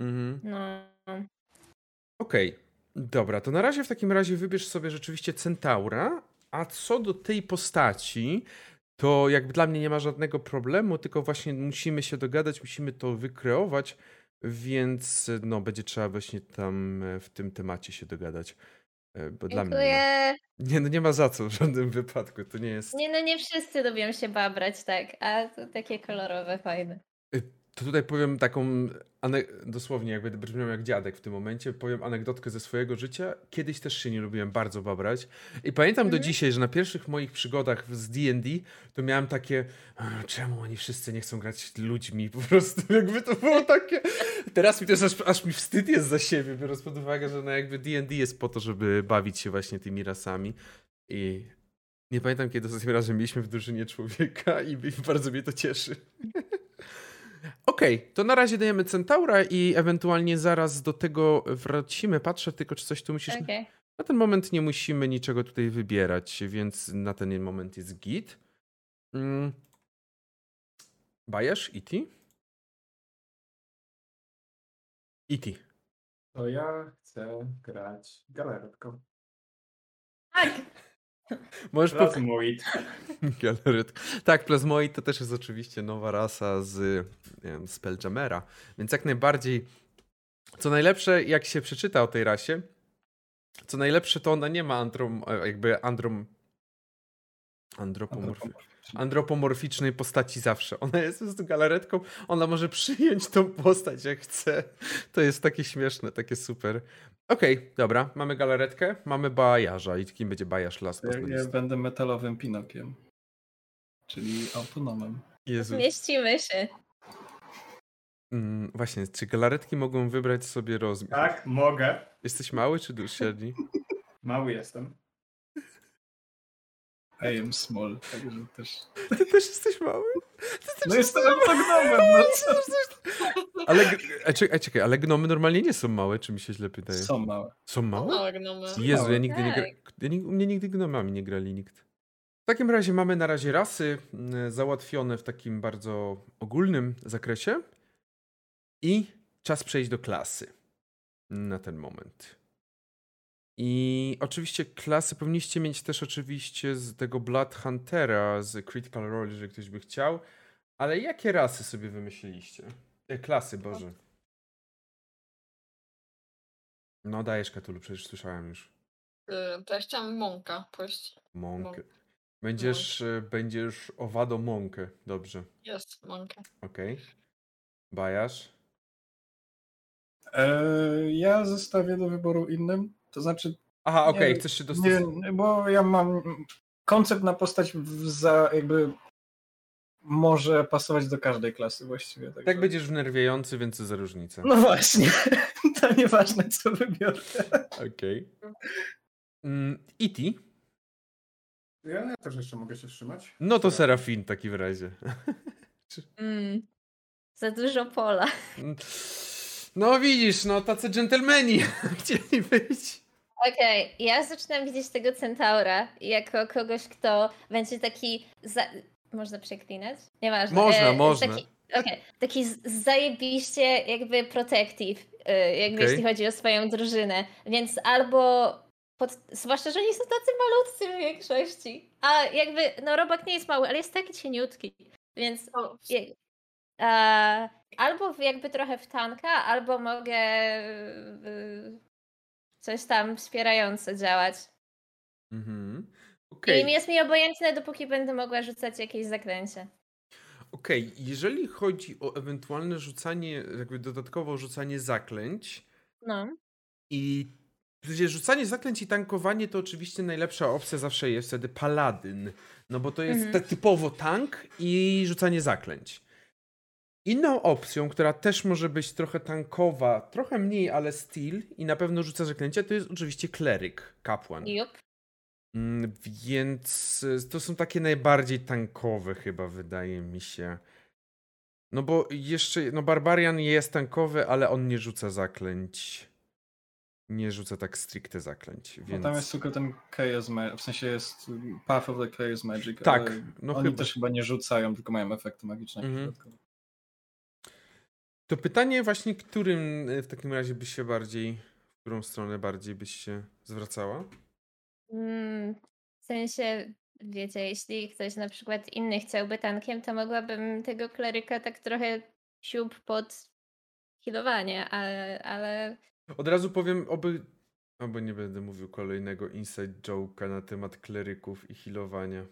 Mhm. No. Okej, dobra, to na razie w takim razie wybierz sobie rzeczywiście Centaura, a co do tej postaci, to jakby dla mnie nie ma żadnego problemu, tylko właśnie musimy się dogadać, musimy to wykreować, więc no będzie trzeba właśnie tam e, w tym temacie się dogadać. e, Bo dla mnie nie. Dziękuję. No nie ma za co w żadnym wypadku, to nie jest... Nie no, nie wszyscy lubią się babrać, tak, a to takie kolorowe, fajne. To tutaj powiem taką, dosłownie jakby brzmiał jak dziadek w tym momencie, powiem anegdotkę ze swojego życia. Kiedyś też się nie lubiłem bardzo babrać i pamiętam do Mhm. dzisiaj, że na pierwszych moich przygodach z D&D to miałem takie, "A, czemu oni wszyscy nie chcą grać ludźmi, po prostu (laughs) jakby to było takie... Teraz mi też aż, aż mi wstyd jest za siebie, biorąc pod uwagę, że no jakby D&D jest po to, żeby bawić się właśnie tymi rasami i nie pamiętam, kiedy ostatnim razem mieliśmy w drużynie człowieka i bardzo mnie to cieszy. Okej, to na razie dajemy Centaura i ewentualnie zaraz do tego wrócimy. Patrzę tylko, czy coś tu musisz... Okej. Na ten moment nie musimy niczego tutaj wybierać, więc na ten moment jest git. Mm. Bajesz? E.T.? E.T. To ja chcę grać galaretką. Tak, (laughs) Możesz po... Plasmoid. (laughs) Galaret. Tak, Plasmoid to też jest oczywiście nowa rasa z nie wiem, Spelljamera, więc jak najbardziej co najlepsze, jak się przeczyta o tej rasie, co najlepsze to ona nie ma androm, e, jakby androm andropomorfi, andropomorficznej postaci zawsze. Ona jest po prostu galaretką, ona może przyjąć tą postać jak chce. To jest takie śmieszne, takie super. Okej, dobra, mamy galaretkę, mamy bajarza i kim będzie bajarz last Ja, będę metalowym Pinokiem. Czyli autonomem. Jezu. zmieścimy się. Mm, właśnie, czy galaretki mogą wybrać sobie rozmiar? Tak, mogę. Jesteś mały czy średni? (laughs) Mały jestem. I am small, także też... Ty też jesteś mały? No jestem gnomem, no (laughs) co? Ale, a, czekaj, a czekaj, ale gnomy normalnie nie są małe, czy mi się źle pytaje? Są małe. Są małe? Małe gnomy. Jezu, ja nigdy nie gra... ja nig- U mnie nigdy gnomami nie grali nikt. W takim razie mamy na razie rasy mm, załatwione w takim bardzo ogólnym zakresie i czas przejść do klasy na ten moment. I oczywiście klasy powinniście mieć też oczywiście z tego Blood Huntera z Critical Role, jeżeli ktoś by chciał. Ale jakie rasy sobie wymyśliliście? Klasy, Boże. No dajesz Katulu, przecież słyszałem już. Y, To ja chciałam mąka pójść. Mąkę. Będziesz, e, będziesz owado mąkę. Dobrze. Jest mąka. Okej. Bajasz. E, ja zostawię do wyboru innym, to znaczy Aha, okej, chcesz się dostosować. nie, bo ja mam koncept na postać w- za jakby może pasować do każdej klasy właściwie. także- Tak będziesz wnerwiający, więc za różnica. No właśnie, (laughs) to nieważne co wybiorę. Okej. Mm, E.T. Ja, ja też jeszcze mogę się wstrzymać. No to. Serafin w takim razie. (laughs) Mm. Za dużo pola. Mm, No widzisz, no tacy dżentelmeni (laughs) chcieli być. Okej, ja zaczynam widzieć tego centaura jako kogoś, kto będzie taki. Za... Można przeklinać? Nieważne. Można, E, można. Taki, okej, taki z- zajebiście jakby protective, e, jakby Okej. jeśli chodzi o swoją drużynę. Więc albo. Pod... Zwłaszcza, że oni są tacy malutcy w większości. A jakby, no robak nie jest mały, ale jest taki cieniutki. Więc O, je- e, albo jakby trochę w tanka, albo mogę y, coś tam wspierająco działać. Mhm. I Okej, jest mi obojętne, dopóki będę mogła rzucać jakieś zaklęcie. okej. Jeżeli chodzi o ewentualne rzucanie, jakby dodatkowo rzucanie zaklęć No. i rzucanie zaklęć i tankowanie to oczywiście najlepsza opcja zawsze jest wtedy paladyn. No bo to jest Mhm. tak typowo tank i rzucanie zaklęć. Inną opcją, która też może być trochę tankowa, trochę mniej, ale steel i na pewno rzuca zaklęcia, to jest oczywiście kleryk, kapłan. Jup. Mm, Więc y, to są takie najbardziej tankowe chyba, wydaje mi się. No bo jeszcze, no Barbarian jest tankowy, ale on nie rzuca zaklęć. Nie rzuca tak stricte zaklęć, Bo więc... tam jest tylko ten Chaos Magic, w sensie jest Path of the Chaos Magic. Tak, no oni chyba. też chyba nie rzucają, tylko mają efekty magiczne. Mhm. To pytanie właśnie, którym y, w takim razie byś się bardziej, w którą stronę bardziej byś się zwracała? Mm, w sensie, wiecie, jeśli ktoś na przykład inny chciałby tankiem, to mogłabym tego kleryka tak trochę siup pod healowanie, ale, ale Od razu powiem, oby... Albo nie będę mówił kolejnego inside joke'a na temat kleryków i healowania.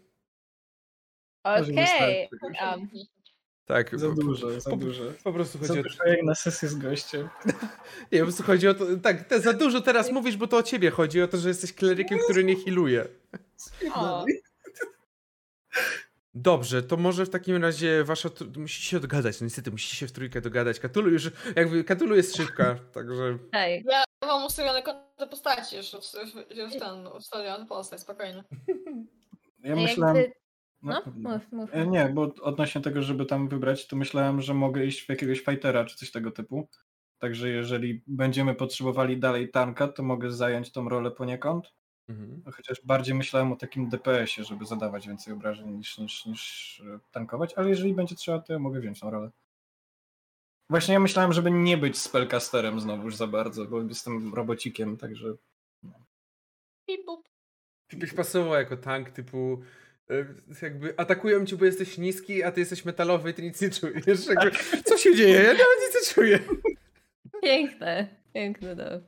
Okej. starczy. Tak, Za dużo, za po, dużo. Po prostu Za chodzi o... dużo jak na sesję z gościem. (laughs) Nie, po prostu chodzi o to... Tak, te, za dużo teraz mówisz, bo to o ciebie chodzi, o to, że jesteś klerykiem, który nie healuje. o, Dobrze, to może w takim razie wasza... Musicie się dogadać, no niestety musicie się w trójkę dogadać. Katulu już... Jakby Katulu jest szybka, (laughs) także... hej. Ja mam ustawione konto postaci już, już, już ten ustawiony postać, spokojnie. Ja myślałem... Jakby, no, no, mów, mów. E, Nie, bo odnośnie tego, żeby tam wybrać, to myślałem, że mogę iść w jakiegoś fightera czy coś tego typu. Także jeżeli będziemy potrzebowali dalej tanka, to mogę zająć tą rolę poniekąd. Mhm. Chociaż bardziej myślałem o takim DPS-ie, żeby zadawać więcej obrażeń niż, niż, niż e, tankować, ale jeżeli będzie trzeba, to ja mogę wziąć tą rolę. Właśnie ja myślałem, żeby nie być spellcasterem znowuż za bardzo, bo jestem robocikiem, także bup. Ty byś pasował jako tank typu jakby atakują cię, bo jesteś niski, a ty jesteś metalowy i ty nic nie czujesz. Jakby, co się dzieje? Ja nawet nic nie czuję. Piękne, piękne to.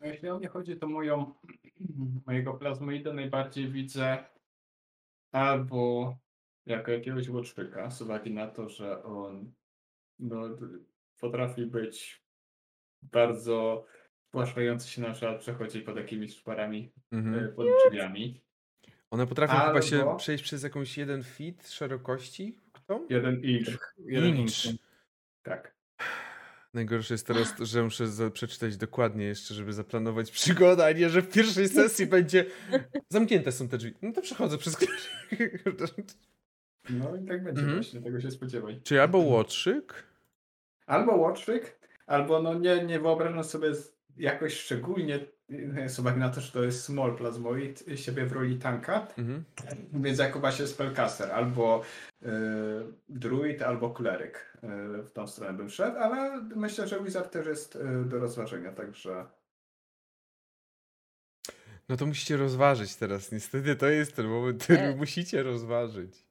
No, jeśli o mnie chodzi, to moją, mojego plazmoida najbardziej widzę albo jako jakiegoś łoczwyka, z uwagi na to, że on no, potrafi być bardzo spłaszczający się na przykład przechodzi pod jakimiś szparami Mhm. pod drzwiami. One potrafią chyba się Albo- przejść przez jakąś jeden feet szerokości. Kto? Jeden inch, jeden Inch. inch. tak. Najgorsze jest teraz, że muszę przeczytać dokładnie jeszcze, żeby zaplanować przygodę, a nie, że w pierwszej sesji (laughs) będzie zamknięte są te drzwi. No to przechodzę przez (laughs) No i tak będzie Mhm. właśnie, tego się spodziewaj. Czyli albo łotrzyk? Albo Watchwick, albo no nie, nie wyobrażam sobie jakoś szczególnie, z uwagi na to, że to jest small plasmoid, siebie w roli tanka, Mhm. więc jako właśnie spellcaster, albo y, druid, albo kleryk y, w tą stronę bym szedł, ale myślę, że wizard też jest y, do rozważenia, także No to musicie rozważyć teraz. Niestety to jest ten moment, który musicie rozważyć.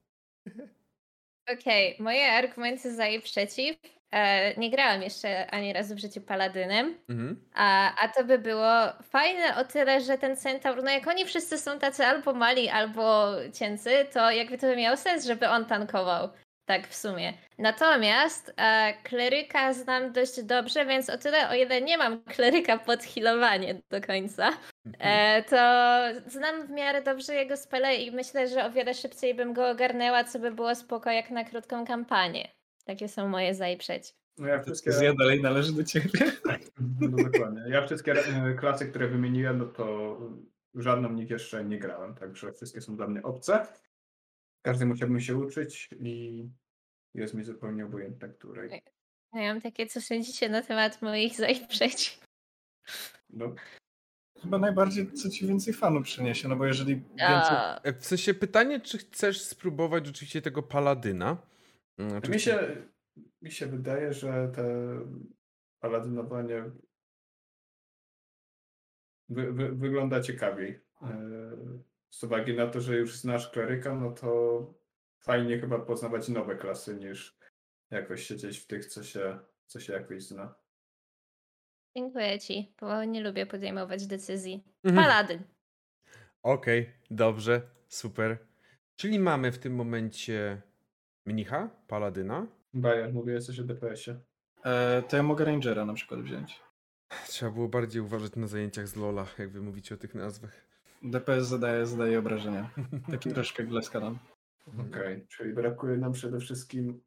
Okej, moje argumenty za i przeciw. E, nie grałam jeszcze ani razu w życiu paladynem, Mhm. a, a to by było fajne o tyle, że ten centaur, no jak oni wszyscy są tacy albo mali, albo cięcy, to jakby to by miało sens, żeby on tankował. Tak w sumie. Natomiast e, kleryka znam dość dobrze, więc o tyle, o ile nie mam kleryka pod healowanie do końca, e, to znam w miarę dobrze jego spele i myślę, że o wiele szybciej bym go ogarnęła, co by było spoko jak na krótką kampanię. Takie są moje za i przeciw. no ja wszystkie... Zja dalej należy do ciebie. No dokładnie. Ja wszystkie e, klasy, które wymieniłem, no to żadną nich jeszcze nie grałem, także wszystkie są dla mnie obce. Każdy musiałbym się uczyć i jest mi zupełnie obojętne, której. Ja mam takie, co sądzicie na temat moich za i przeciw. No, Chyba najbardziej co ci więcej fanów przyniesie, no bo jeżeli więcej... E, W sensie pytanie, czy chcesz spróbować rzeczywiście tego paladyna? Mm, mi, się, mi się wydaje, że te paladynowanie wy, wy, wygląda ciekawiej. E, Z uwagi na to, że już znasz kleryka, no to fajnie chyba poznawać nowe klasy niż jakoś siedzieć w tych, co się, co się jakoś zna. dziękuję ci, bo nie lubię podejmować decyzji. Mhm. Paladyn. Okej, dobrze, super. Czyli mamy w tym momencie mnicha, paladyna. Bajer, mówię coś o DPS-ie. E, to ja mogę Rangera na przykład wziąć. Trzeba było bardziej uważać na zajęciach z Lola, jak wy mówicie o tych nazwach. DPS zadaje, zadaje obrażenia. (laughs) Taki troszkę Gleskaran. Okej, czyli brakuje nam przede wszystkim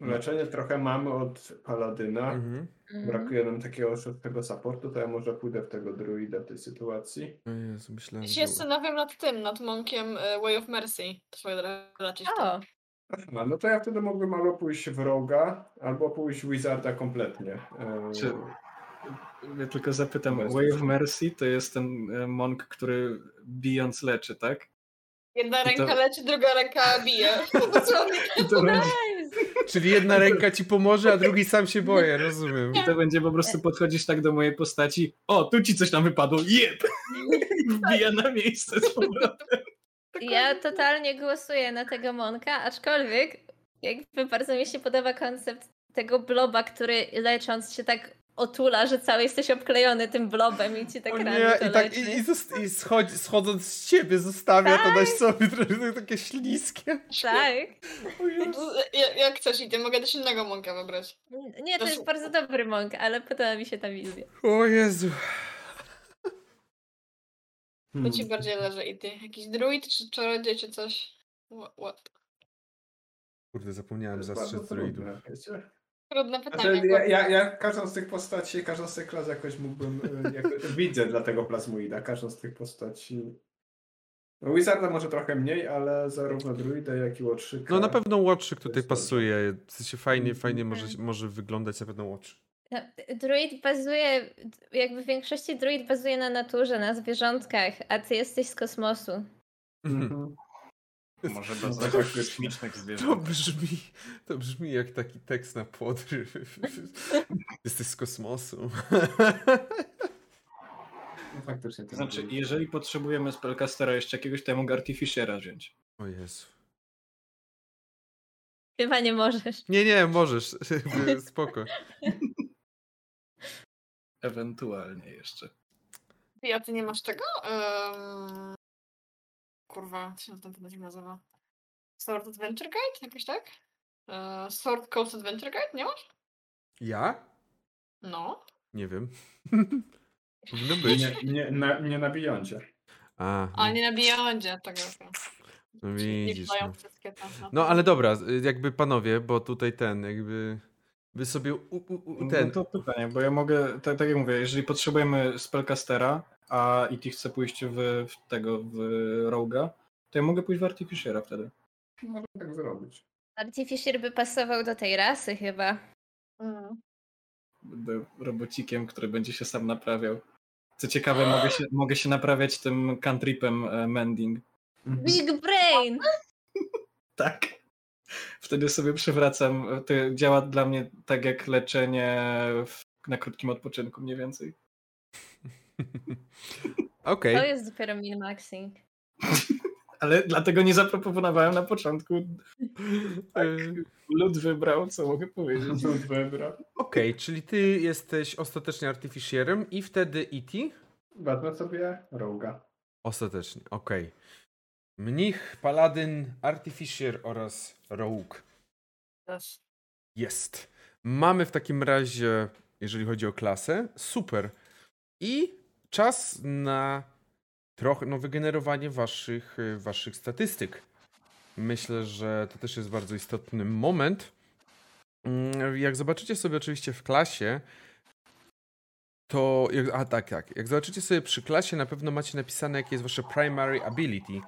leczenie trochę mamy od paladyna. Mhm. Mhm. Brakuje nam takiego szybkiego supportu, to ja może pójdę w tego druida w tej sytuacji. O Jezu, myślałem, Ja że... się zastanawiam nad tym, nad monkiem e, Way of Mercy. To raczej O, Aha, no to ja wtedy mógłbym albo pójść w roga, albo pójść wizarda kompletnie. E, Czy- Ja tylko zapytam, Bez Way of. Mercy to jest ten e, monk, który bijąc leczy, tak? Jedna to- ręka leci, druga ręka bije. (laughs) I to, będzie, Czyli jedna ręka ci pomoże, a drugi sam się boję, rozumiem. I to będzie po prostu podchodzisz tak do mojej postaci, o, tu ci coś tam wypadło, jeb! (laughs) I Wbija na miejsce z powrotem. Ja totalnie głosuję na tego Monka, aczkolwiek jakby bardzo mi się podoba koncept tego bloba, który lecząc się tak otula, że cały jesteś obklejony tym blobem i ci tak O rany nie, to i, tak, i, i, i schodzi, schodząc z ciebie zostawia to Tak. na sobie trochę takie śliskie. Tak. Ja- Jak chcesz i ty mogę też innego monka wybrać. Nie, to To jest bardzo dobry Monk, ale podoba mi się ta wizja. O Jezu. To Hmm. ci bardziej leży i ty. Jakiś druid, czy czarodziej, czy coś. What? Kurde, zapomniałem To zastrzec druidów. trudne? Trudne pytanie. Znaczy, ja, ja, ja każdą z tych postaci, każdą z tych klas jakoś mógłbym, y, jakoś, widzę dla tego plazmoida, każdą z tych postaci. No, Wizarda może trochę mniej, ale zarówno druida, jak i łotrzyka. No na pewno łotrzyk tutaj pasuje. W sensie fajnie, Mhm. fajnie może, może wyglądać na pewno łotrzyk. No, druid bazuje, jakby w większości druid bazuje na naturze, na zwierzątkach, a ty jesteś z kosmosu. Mhm. Może No bez faktycznie. kosmicznych To zwierząt. brzmi, to brzmi jak taki tekst na podryw. (laughs) Jesteś z kosmosu. No, faktycznie. To znaczy, jeżeli potrzebujemy spellcastera jeszcze jakiegoś, to ja mogę Artificiera wziąć. O Jezu. Chyba nie możesz. Nie, nie, możesz. (laughs) Spoko. (laughs) Ewentualnie jeszcze. Ty, a ty nie masz tego? Um... Kurwa, jak się ten ten nazywa? Sword Adventure Guide? Jakoś tak? E, Sword Coast Adventure Guide? Nie masz? Ja? No. Nie wiem. (laughs) Powinno być. Nie, nie, na, nie na Beyondzie. A, A nie na Beyondzie tego. no Nie widzisz. No. wszystkie tam. no ale dobra, jakby panowie, bo tutaj ten, jakby Wy sobie u, u, u, No ten... to pytanie, bo ja mogę, tak, tak jak mówię, jeżeli potrzebujemy spellcastera, a IT chce pójść w, w tego, w Roga, to ja mogę pójść w Artificera wtedy. Mogę tak zrobić. Artificer by pasował do tej rasy chyba. Mm. Będę robocikiem, który będzie się sam naprawiał. Co ciekawe, mogę się, mogę się naprawiać tym cantripem e, mending. Big brain! Tak. Wtedy sobie przywracam. To działa dla mnie tak jak leczenie w, na krótkim odpoczynku mniej więcej. (laughs) Okej. To jest dopiero min-maxing. (laughs) Ale dlatego nie zaproponowałem na początku. (laughs) Tak, Y, lud wybrał, co mogę powiedzieć. Lud wybrał. Okej, czyli ty jesteś ostatecznie artificierem i wtedy E E.T.? Wezmę sobie roga. Ostatecznie, okej. Mnich, paladyn, artificier oraz rogue. Też. Jest. Mamy w takim razie, jeżeli chodzi o klasę, super. I czas na trochę no, wygenerowanie waszych, y, waszych statystyk. Myślę, że to też jest bardzo istotny moment. Mm, Jak zobaczycie sobie oczywiście w klasie, to. A tak, tak. Jak zobaczycie sobie przy klasie, na pewno macie napisane, jakie jest wasze primary ability.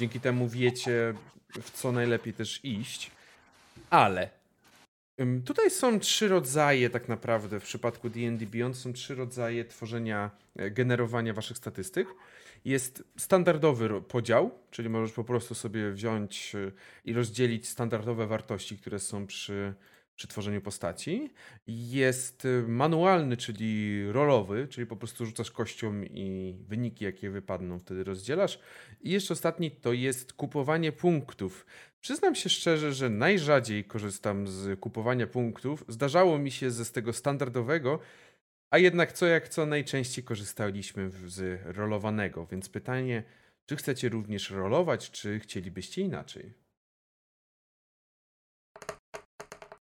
Dzięki temu wiecie, w co najlepiej też iść. Ale Tutaj są trzy rodzaje, tak naprawdę, w przypadku DD Beyond są trzy rodzaje tworzenia, e, generowania waszych statystyk. Jest standardowy podział, czyli możesz po prostu sobie wziąć y, i rozdzielić standardowe wartości, które są przy, przy tworzeniu postaci. Jest y, manualny, czyli rolowy, czyli po prostu rzucasz kością i wyniki, jakie wypadną, wtedy rozdzielasz. I jeszcze ostatni to jest kupowanie punktów. Przyznam się szczerze, że najrzadziej korzystam z kupowania punktów. Zdarzało mi się ze z tego standardowego, a jednak co jak co najczęściej korzystaliśmy z rolowanego. Więc pytanie, czy chcecie również rolować, czy chcielibyście inaczej?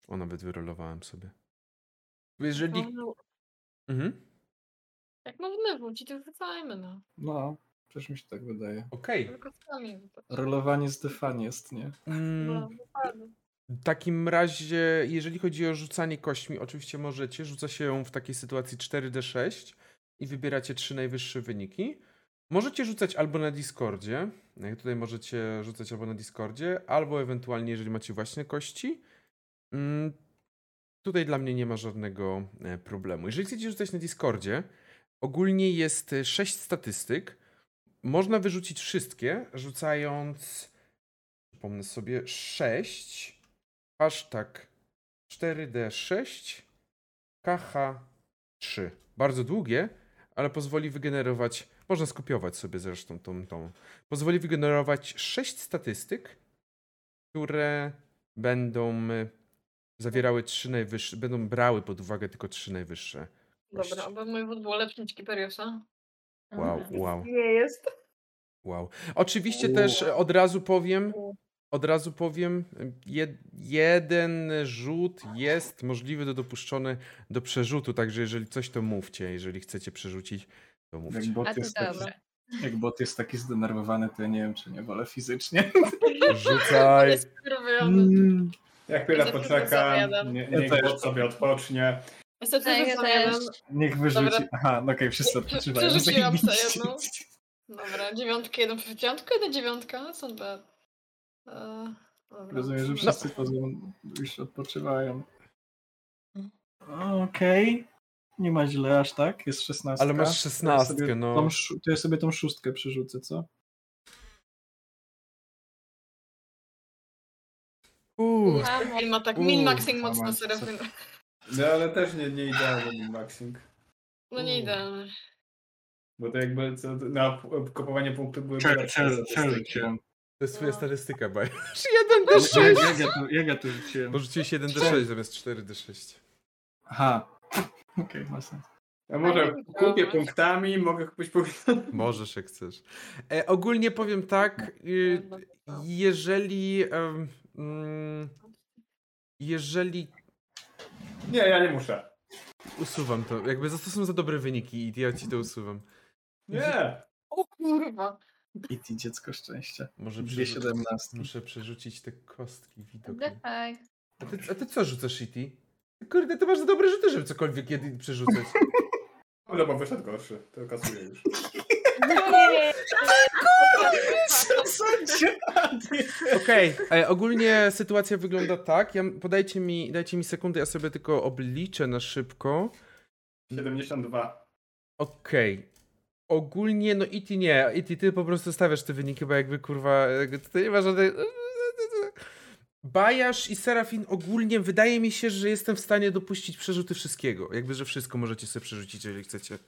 O, nawet wyrolowałem sobie. Jeżeli. No, Mhm. Jak można wrócić, to wracajmy, no. No, przecież mi się tak wydaje. Okej. Sami. Rolowanie z defan jest, nie? Mm, No. W takim razie, jeżeli chodzi o rzucanie kośćmi, oczywiście możecie. Rzuca się ją w takiej sytuacji 4d6 i wybieracie trzy najwyższe wyniki. Możecie rzucać albo na Discordzie. Jak Tutaj możecie rzucać albo na Discordzie, albo ewentualnie, jeżeli macie właśnie kości. Mm, Tutaj dla mnie nie ma żadnego e, problemu. Jeżeli chcecie rzucać na Discordzie, ogólnie jest 6 statystyk. Można wyrzucić wszystkie, rzucając, przypomnę sobie, 6 hashtag 4D6 KH3. Bardzo długie, ale pozwoli wygenerować, można skopiować sobie zresztą tą, tą. Pozwoli wygenerować 6 statystyk, które będą y, zawierały trzy najwyższe, będą brały pod uwagę tylko trzy najwyższe. kości. Dobra, bo mój wód było lepszy niż Kiperiosa. Wow, wow, Nie jest. wow. Oczywiście też od razu powiem, od razu powiem, jed, jeden rzut jest możliwy do dopuszczony do przerzutu, także jeżeli coś to mówcie, jeżeli chcecie przerzucić, to Jak mówcie. bot, A to jest taki, jak bot jest taki zdenerwowany, to ja nie wiem, czy nie wolę fizycznie. Rzucaj. (laughs) Mm. Ja chwilę Za poczekam, zawiadam. nie, niech bot sobie odpocznie. Jestem Tak, ja jeden. Niech wyrzuci. Dobra. Aha, no okej, wszyscy Prze- odpoczywają. przerzuciłam sobie Zajebiście. jedną. Dobra, dziewiątkę, jedną przeciątkę, jedna dziewiątka. Są bad. Eee, dobra. Rozumiem, że No. wszyscy poza już odpoczywają. Okej. Nie ma źle aż tak, jest 16. Ale masz szesnastkę, no. Tą, to ja sobie tą szóstkę przerzucę, co? Uuu, Min ma tak, Uuu, min maxing mama, mocno co- serafin. No ale też nie, nie idealny maxing. No nie idealne. Bo to jakby co, na kupowanie punktów były. Przerzuciłem. to jest twoja No. statystyka, Baj. Jak, 1d6! jak, ja jak ja (laughs) tu rzuciłem? Bo rzuciłeś 1d6 zamiast 4d6. Aha. Okej, ma sens. Ja może kupię punktami, mogę kupić punktami. (laughs) Możesz jak chcesz. E, ogólnie powiem tak, y, jeżeli jeżeli Nie, ja nie muszę. usuwam to, jakby to są za dobre wyniki i ja ci to usuwam. Nie. O kurwa. I ty dziecko szczęścia. Może Dwie przerzu- siedemnastki. muszę przerzucić te kostki widok. The fuck? A ty, a ty co rzucasz, Shitty? Kurde, to masz za dobre rzuty, żeby cokolwiek kiedy przerzucać. (laughs) No bo wyszedł gorszy, to kasuję już. Nie, (laughs) Okej, e, ogólnie sytuacja wygląda tak. Ja, podajcie mi, dajcie mi sekundę, ja sobie tylko obliczę na szybko. 72. Okej. Ogólnie, no i ty nie, i ty, ty po prostu stawiasz te wyniki, bo jakby kurwa, tutaj nie ma żadnej... Bajasz i Serafin ogólnie wydaje mi się, że jestem w stanie dopuścić przerzuty wszystkiego. Jakby, że wszystko możecie sobie przerzucić, jeżeli chcecie.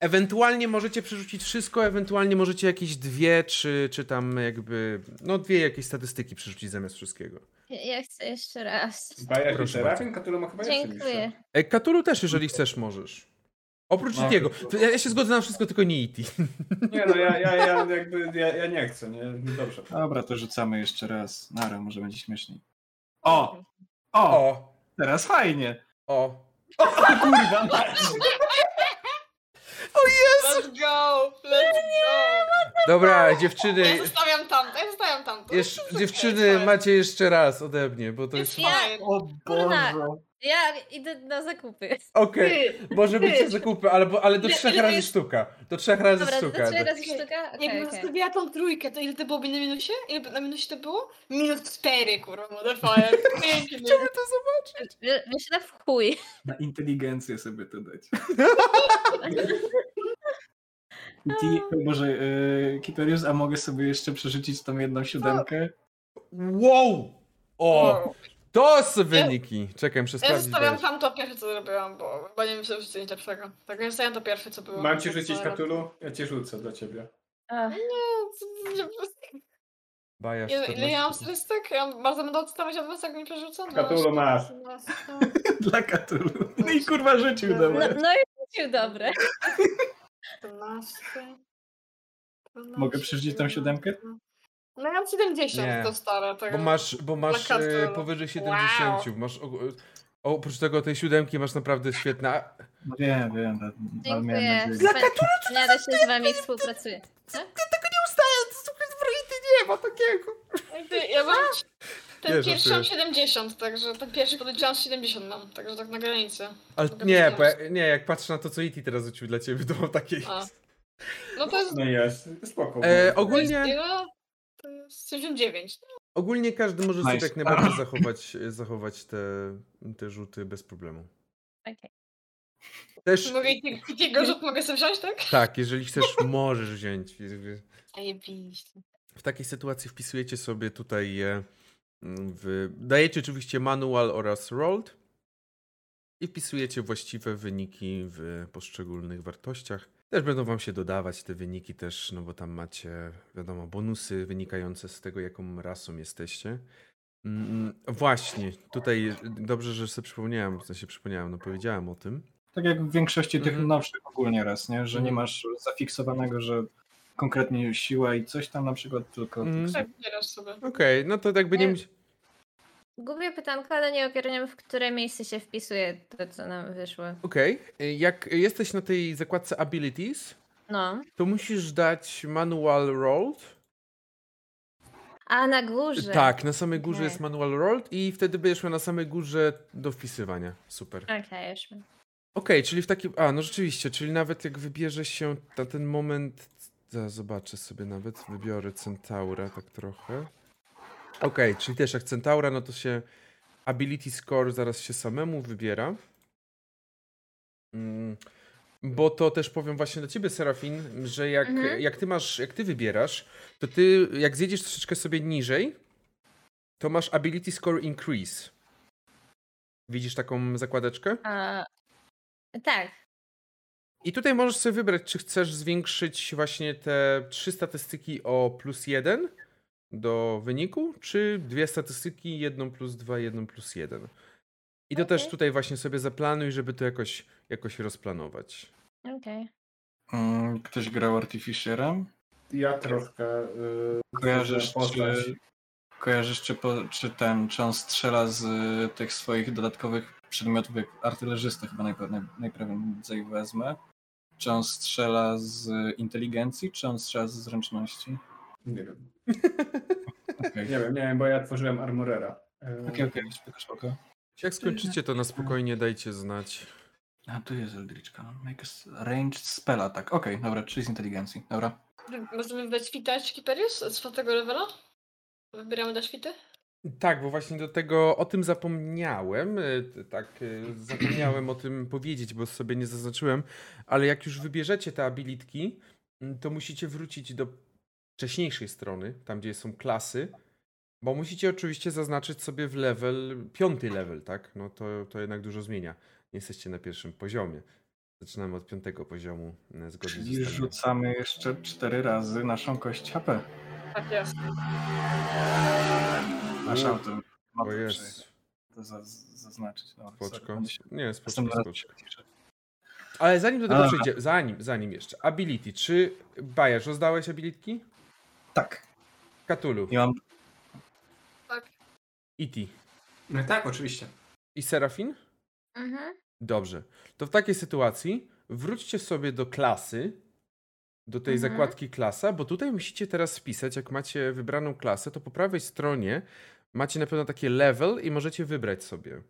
Ewentualnie możecie przerzucić wszystko, ewentualnie możecie jakieś dwie, czy, czy tam jakby, no dwie jakieś statystyki przerzucić zamiast wszystkiego. Ja chcę jeszcze raz. Bajer Proszę Serafin, Katula ma chyba Dziękuję. E, Katulu też, jeżeli chcesz, możesz. Oprócz No, Ja, ja się zgodzę na wszystko, tylko nie Iti. (laughs) Nie no, ja, ja, ja jakby, ja, ja nie chcę, nie? Dobrze. Dobra, to rzucamy jeszcze raz. Nara, może będzie śmieszniej. O! O! O, Teraz fajnie! o. Kurwa, (laughs) mać. Let's go! Let's go! Dobra, dziewczyny, ja zostawiam tamto. jeszcze, To jest dziewczyny macie jeszcze raz ode mnie, bo to jest... Ja- fajne. O Kurna. Boże. Ja idę na zakupy. Okej, Ty, może być zakupy, ale, bo- ale do trzech ile razy jest- sztuka. Do trzech razy Dobra, sztuka. trzy tak. razy sztuka? Okej, Jakbym okej. zostawiła tą trójkę, to ile to byłoby na minusie? Ile na minusie to było? Minus cztery, kurwa, motherfucker. (laughs) Pięknie. to zobaczyć. Myślę w chuj. Na inteligencję sobie to dać. (laughs) Ty, może yy, Kiperius, a mogę sobie jeszcze przerzucić tą jedną siódemkę? Wow! O! To są wyniki. Czekaj, muszę Ja sprawdzić. zostawiam dalej. tamto pierwsze, co zrobiłam, bo, bo nie wiem, co rzucić lepszego. Tak, ja zostawiam to pierwsze, co było. Mam ci rzucić Katulu? Ja ci rzucę dla ciebie. Ach, Nie, Bajasz Ile, ile ja mam 14. statystyk? Ja bardzo będę odstawać od was, jak mi przerzucę? No, Katulu masz. 14. (laughs) Dla Katulu. No i kurwa rzucił No, dobra. no i rzucił dobre. (laughs) 14. Mogę przerzucić tą siódemkę? No ja mam 70, Nie, to stare. Tak Bo masz, bo masz Dla e, powyżej 70. Masz, o, o, oprócz tego tej siódemki masz naprawdę świetne. A, No wiem, wiem, ale miałem Dziękuję. nadzieję. Wspaniale się z wami współpracuje. Co? tego nie ustaję, to są projekty nie ma takiego. Ja mam ten Nie, pierwszy mam żartuję. 70, także ten pierwszy podejrzewam 70 mam, także tak na granicy. Ale Mogę nie, bo ja, nie, jak patrzę na to, co Iti teraz rzucił dla ciebie, to mam takie... No to jest... No jest, spoko. E, To jest ogólnie? To jest 79. ogólnie każdy może sobie Nice. jak najbardziej zachować, (laughs) zachować te, te rzuty bez problemu. Okej. Też, Mogę takiego rzut mogę sobie wziąć, tak? tak, jeżeli chcesz, (laughs) możesz wziąć. Zajebiście. W takiej sytuacji wpisujecie sobie tutaj, e, w, dajecie oczywiście manual oraz rolled i wpisujecie właściwe wyniki w poszczególnych wartościach. Też będą wam się dodawać te wyniki też, no bo tam macie, wiadomo, bonusy wynikające z tego, jaką rasą jesteście. Mm, Właśnie, tutaj dobrze, że sobie przypomniałem, w sensie przypomniałem, no powiedziałem o tym. Tak jak w większości tych Mhm. nowszych ogólnie raz, nie? Że nie Mhm. masz zafiksowanego, że konkretnie siła i coś tam na przykład, tylko Mhm. Tak, sobie. Okej, no to jakby nie... Nie. mus- Gubię pytanko, ale nie ogarniam, w które miejsce się wpisuje to, co nam wyszło. Okej, jak jesteś na tej zakładce abilities, No. to musisz dać manual rolled. A na górze. Tak, na samej górze Okej. jest manual rolled i wtedy będziesz miał na samej górze do wpisywania. Super. Okej, już mam. Okej, czyli w takim. A, no rzeczywiście, czyli nawet jak wybierze się na ten moment. Zaraz zobaczę sobie nawet. Wybiorę Centaura tak trochę. Okej, czyli też jak Centaura, no to się ability score zaraz się samemu wybiera. Mm, Bo to też powiem właśnie dla ciebie, Serafin, że jak, Mhm. jak ty masz, jak ty wybierasz, to ty jak zjedziesz troszeczkę sobie niżej, to masz ability score increase. Widzisz taką zakładeczkę? A, tak. I tutaj możesz sobie wybrać, czy chcesz zwiększyć właśnie te trzy statystyki o plus jeden do wyniku, czy dwie statystyki, jedną plus dwa, jedną plus jeden. I to też Okej. tutaj właśnie sobie zaplanuj, żeby to jakoś, jakoś rozplanować. Okej. Mm, Ktoś grał Artificerem? Ja troszkę... Yy, Kojarzysz, czy, kojarzysz czy, po, czy ten, czy on strzela z y, tych swoich dodatkowych przedmiotów, jak artylerzysta chyba najpewniej, najprędzej wezmę. Czy on strzela z inteligencji, czy on strzela z zręczności? Nie wiem. Okej, Nie wiem, nie wiem, bo ja tworzyłem Armorera. Okej, okej, spoko, spoko. Jak skończycie, to na spokojnie dajcie znać. A tu jest Eldritchka. Make a ranged spell attack. Okej, dobra, czyli z inteligencji. Dobra. Możemy wybrać fita czy Kiperius z czwartego levela? Wybieramy też fity? Tak, bo właśnie do tego o tym zapomniałem. t- Tak, y, zapomniałem o tym powiedzieć, bo sobie nie zaznaczyłem. Ale jak już wybierzecie te abilitki, mm, to musicie wrócić do wcześniejszej strony, tam gdzie są klasy. Bo musicie oczywiście zaznaczyć sobie w level, piąty level, tak? No to, to jednak dużo zmienia. Nie jesteście na pierwszym poziomie. Zaczynamy od piątego poziomu y, zgodnie Czyli rzucamy jeszcze cztery razy naszą kość HP. Tak jest. Nasz auto. Bo jest, To za, zaznaczyć. Sorry, spoczko. się- Nie, spoczko, spoczko. Ale zanim do No tego dobra. przejdzie, zanim, zanim jeszcze. Ability. Czy Bajasz, rozdałeś abilitki? Tak. Katulu, I mam Tak. E.T. No tak, oczywiście. i Serafin? Mhm. Dobrze. To w takiej sytuacji wróćcie sobie do klasy, do tej Mhm. zakładki klasa, bo tutaj musicie teraz wpisać, jak macie wybraną klasę, to po prawej stronie macie na pewno takie level i możecie wybrać sobie.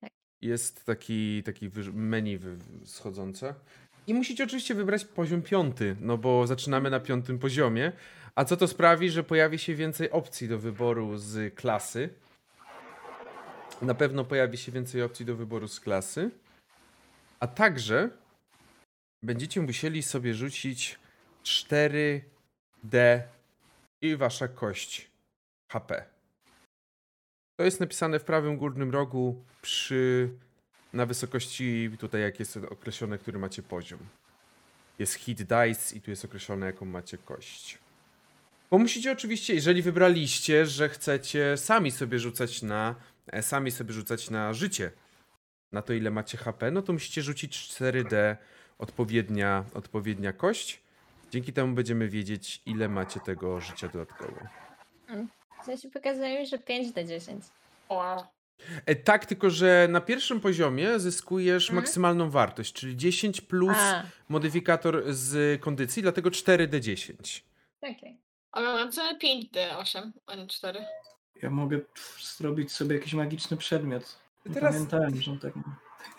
Tak. Jest taki, taki menu schodzące. I musicie oczywiście wybrać poziom piąty, no bo zaczynamy na piątym poziomie. A co to sprawi, że pojawi się więcej opcji do wyboru z klasy. Na pewno pojawi się więcej opcji do wyboru z klasy. A także będziecie musieli sobie rzucić 4D i wasza kość HP. To jest napisane w prawym górnym rogu przy na wysokości tutaj jak jest określone, który macie poziom. Jest hit dice i tu jest określone jaką macie kość. Bo musicie oczywiście, jeżeli wybraliście, że chcecie sami sobie rzucać na e, sami sobie rzucać na życie, na to ile macie HP, no to musicie rzucić 4D odpowiednia, odpowiednia kość. Dzięki temu będziemy wiedzieć, ile macie tego życia dodatkowo. Sensie pokazuje mi, że 5 do 10. Wow. E, tak, tylko że na pierwszym poziomie zyskujesz Mhm. maksymalną wartość, czyli 10 plus A, modyfikator z kondycji, dlatego 4D10. okej. A miałem cenę 5D8, a nie 4. Ja mogę zrobić sobie jakiś magiczny przedmiot. Nie Teraz- Pamiętałem, że tak.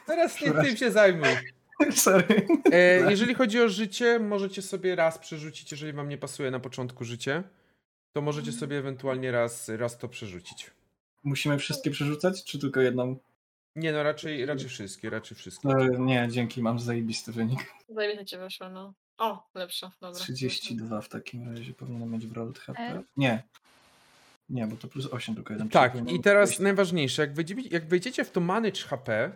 Teraz nie tym się zajmuj. (laughs) Sorry. E, jeżeli chodzi o życie, możecie sobie raz przerzucić, jeżeli wam nie pasuje na początku życie, to możecie sobie ewentualnie raz, raz to przerzucić. Musimy wszystkie przerzucać, czy tylko jedną? Nie no, raczej, raczej wszystkie, raczej wszystkie. No, nie, dzięki, mam zajebisty wynik. Zajmie cię wyszło, no. O, lepsza, dobra. 32 w takim razie powinienem mieć w rolled HP. E? Nie. Nie, bo to plus 8 tylko jeden. Tak, czyli i teraz wejść- najważniejsze, jak wejdziecie, jak wejdziecie w to manage HP,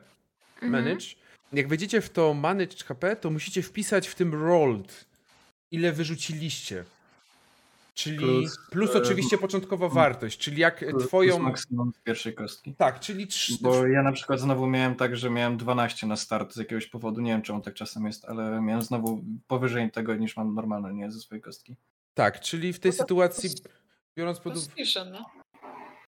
Mhm. manage, jak wejdziecie w to manage HP, to musicie wpisać w tym rolled, ile wyrzuciliście. Czyli plus, Plus, e, oczywiście początkowa wartość, czyli jak plus twoją... maksimum z pierwszej kostki. Tak, czyli trz... Bo ja na przykład znowu miałem tak, że miałem 12 na start z jakiegoś powodu. Nie wiem, czemu tak czasem jest, ale miałem znowu powyżej tego niż mam normalnie, nie ze swojej kostki. tak, czyli w tej No to- sytuacji, biorąc pod uwagę... Nie?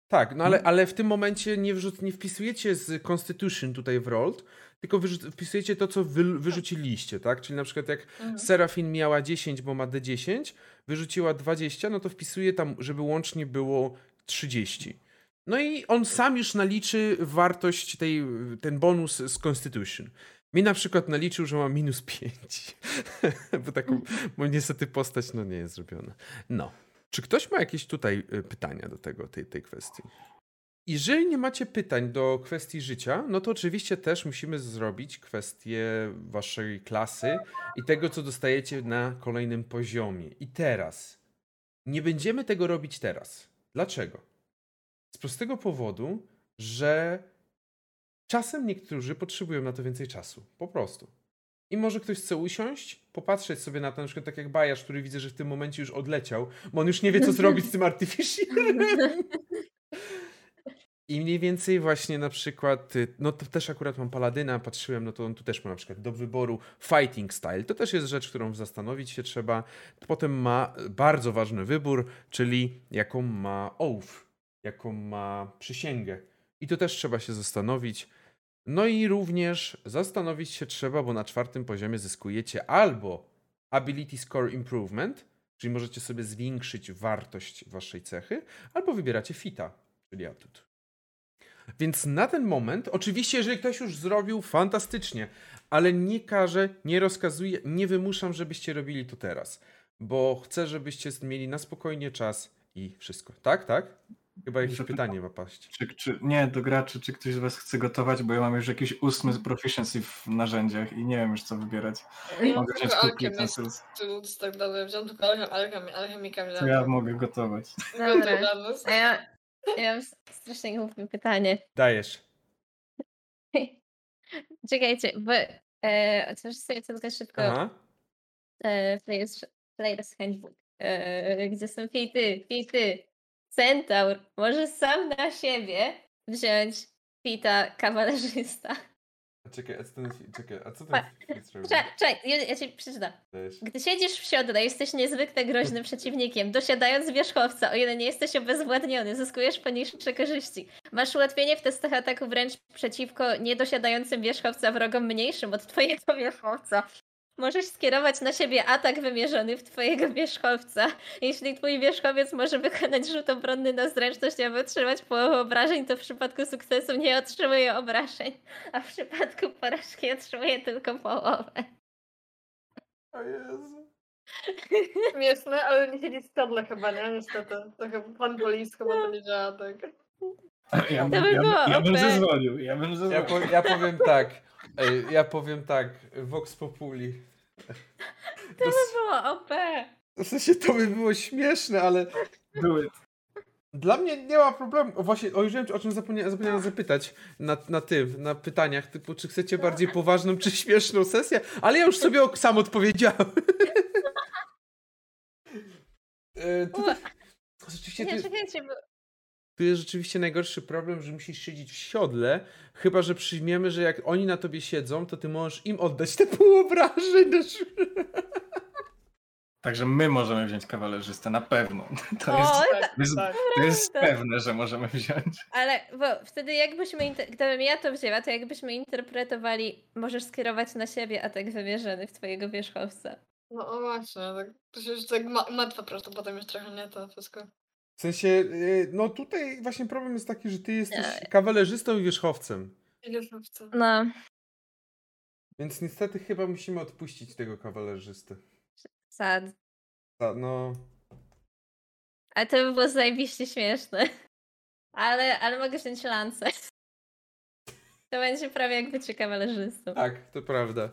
Tak, no ale, ale w tym momencie nie, wrzuc- nie wpisujecie z Constitution tutaj w rolled, tylko wyrzu- wpisujecie to, co wy- wyrzuciliście, tak? Czyli na przykład jak Mhm. Serafin miała 10, bo ma D10, wyrzuciła 20, no to wpisuje tam, żeby łącznie było 30. No i on sam już naliczy wartość tej, ten bonus z Constitution. Mi na przykład naliczył, że ma minus 5. (laughs) bo taką, bo niestety postać no nie jest zrobiona. No. Czy ktoś ma jakieś tutaj y, pytania do tego, tej, tej kwestii? Jeżeli nie macie pytań do kwestii życia, no to oczywiście też musimy zrobić kwestię waszej klasy i tego, co dostajecie na kolejnym poziomie. I teraz nie będziemy tego robić teraz. Dlaczego? Z prostego powodu, że czasem niektórzy potrzebują na to więcej czasu. Po prostu. I może ktoś chce usiąść, popatrzeć sobie na to, na przykład tak jak Bajasz, który widzę, że w tym momencie już odleciał, bo on już nie wie, co zrobić z tym Artificialem. I mniej więcej właśnie na przykład, y, no to też akurat mam Paladyna, patrzyłem, no to on tu też ma na przykład do wyboru fighting style. To też jest rzecz, którą zastanowić się trzeba. Potem ma bardzo ważny wybór, czyli jaką ma oath, jaką ma przysięgę. I to też trzeba się zastanowić. No i również zastanowić się trzeba, bo na czwartym poziomie zyskujecie albo Ability Score Improvement, czyli możecie sobie zwiększyć wartość waszej cechy, albo wybieracie fita, czyli atut. Więc na ten moment, oczywiście, jeżeli ktoś już zrobił, fantastycznie, ale nie każę, nie rozkazuję, nie wymuszam, żebyście robili to teraz, bo chcę, żebyście mieli na spokojnie czas i wszystko. Tak, tak? Chyba jakieś pytanie ma paść. Czy, czy, nie, do graczy, czy ktoś z was chce gotować, bo ja mam już jakiś ósmy z proficiency w narzędziach i nie wiem już co wybierać. Ja mam Mogę wziąć kupić alchemist, tak dalej. Wziąłem tylko alchem, alchem, alchemika To ja mogę gotować. (laughs) Dobra. A ja, ja mam strasznie głupie pytanie. Dajesz. (laughs) Czekajcie, bo e, otworzę sobie tylko szybko Aha. e, Players, Players Handbook, e, gdzie są fity, fity. Centaur może sam na siebie wziąć fita kawalerzysta. Czekaj, a co ten, czekaj, a co ten? Czekaj, czekaj, ja, ja ci przeczytam. Gdy siedzisz w siodle, jesteś niezwykle groźnym (laughs) przeciwnikiem. Dosiadając wierzchowca, o ile nie jesteś obezwładniony, zyskujesz poniższe korzyści. Masz ułatwienie w testach ataku wręcz przeciwko niedosiadającym wierzchowca wrogom mniejszym od twojego (laughs) wierzchowca. Możesz skierować na siebie atak wymierzony w twojego wierzchowca. Jeśli twój wierzchowiec może wykonać rzut obronny na zręczność, aby otrzymać połowę obrażeń, to w przypadku sukcesu nie otrzymuje obrażeń, a w przypadku porażki otrzymuje tylko połowę. O Jezu. Śmieszne, ale nie siedzi stodle chyba, nie? Niestety. To chyba pan polis chyba to nie działa tak. Ja, To by ja, było ja bym zezwolił, ja bym Ja, zezwolił. po, ja powiem tak. Ej, ja powiem tak. Vox Populi. To To było OP. W sensie to by było śmieszne, ale Do it. dla mnie nie ma problemu. O, właśnie, o, już wiem, o czym zapomniałem, zapomniałem zapytać na, na tym, na pytaniach, typu, czy chcecie bardziej poważną, czy śmieszną sesję, ale ja już sobie sam odpowiedziałem. (laughs) E, tutaj, rzeczywiście, Nie, tu, czekajcie, bo... tu jest rzeczywiście najgorszy problem, że musisz siedzieć w siodle, chyba, że przyjmiemy, że jak oni na tobie siedzą, to ty możesz im oddać te pół obrażeń. Także my możemy wziąć kawalerzystę, na pewno. (laughs) To O, jest, Tak, to jest, tak. to jest pewne, że możemy wziąć. Ale bo wtedy jakbyśmy, gdybym ja to wzięła, to jakbyśmy interpretowali, możesz skierować na siebie atak wymierzony w twojego wierzchowca. No o właśnie, tak. To się już tak ma- martwe po prostu, potem już trochę nie to wszystko. W sensie, e, no tutaj właśnie problem jest taki, że ty jesteś Nie. kawalerzystą i wierzchowcem. Chcę. No, Więc niestety chyba musimy odpuścić tego kawalerzysty. sad. Ta, no, Ale to by było zajebiście śmieszne. Ale, ale mogę wziąć lancę. To będzie prawie jak bycie kawalerzystą. tak, to prawda.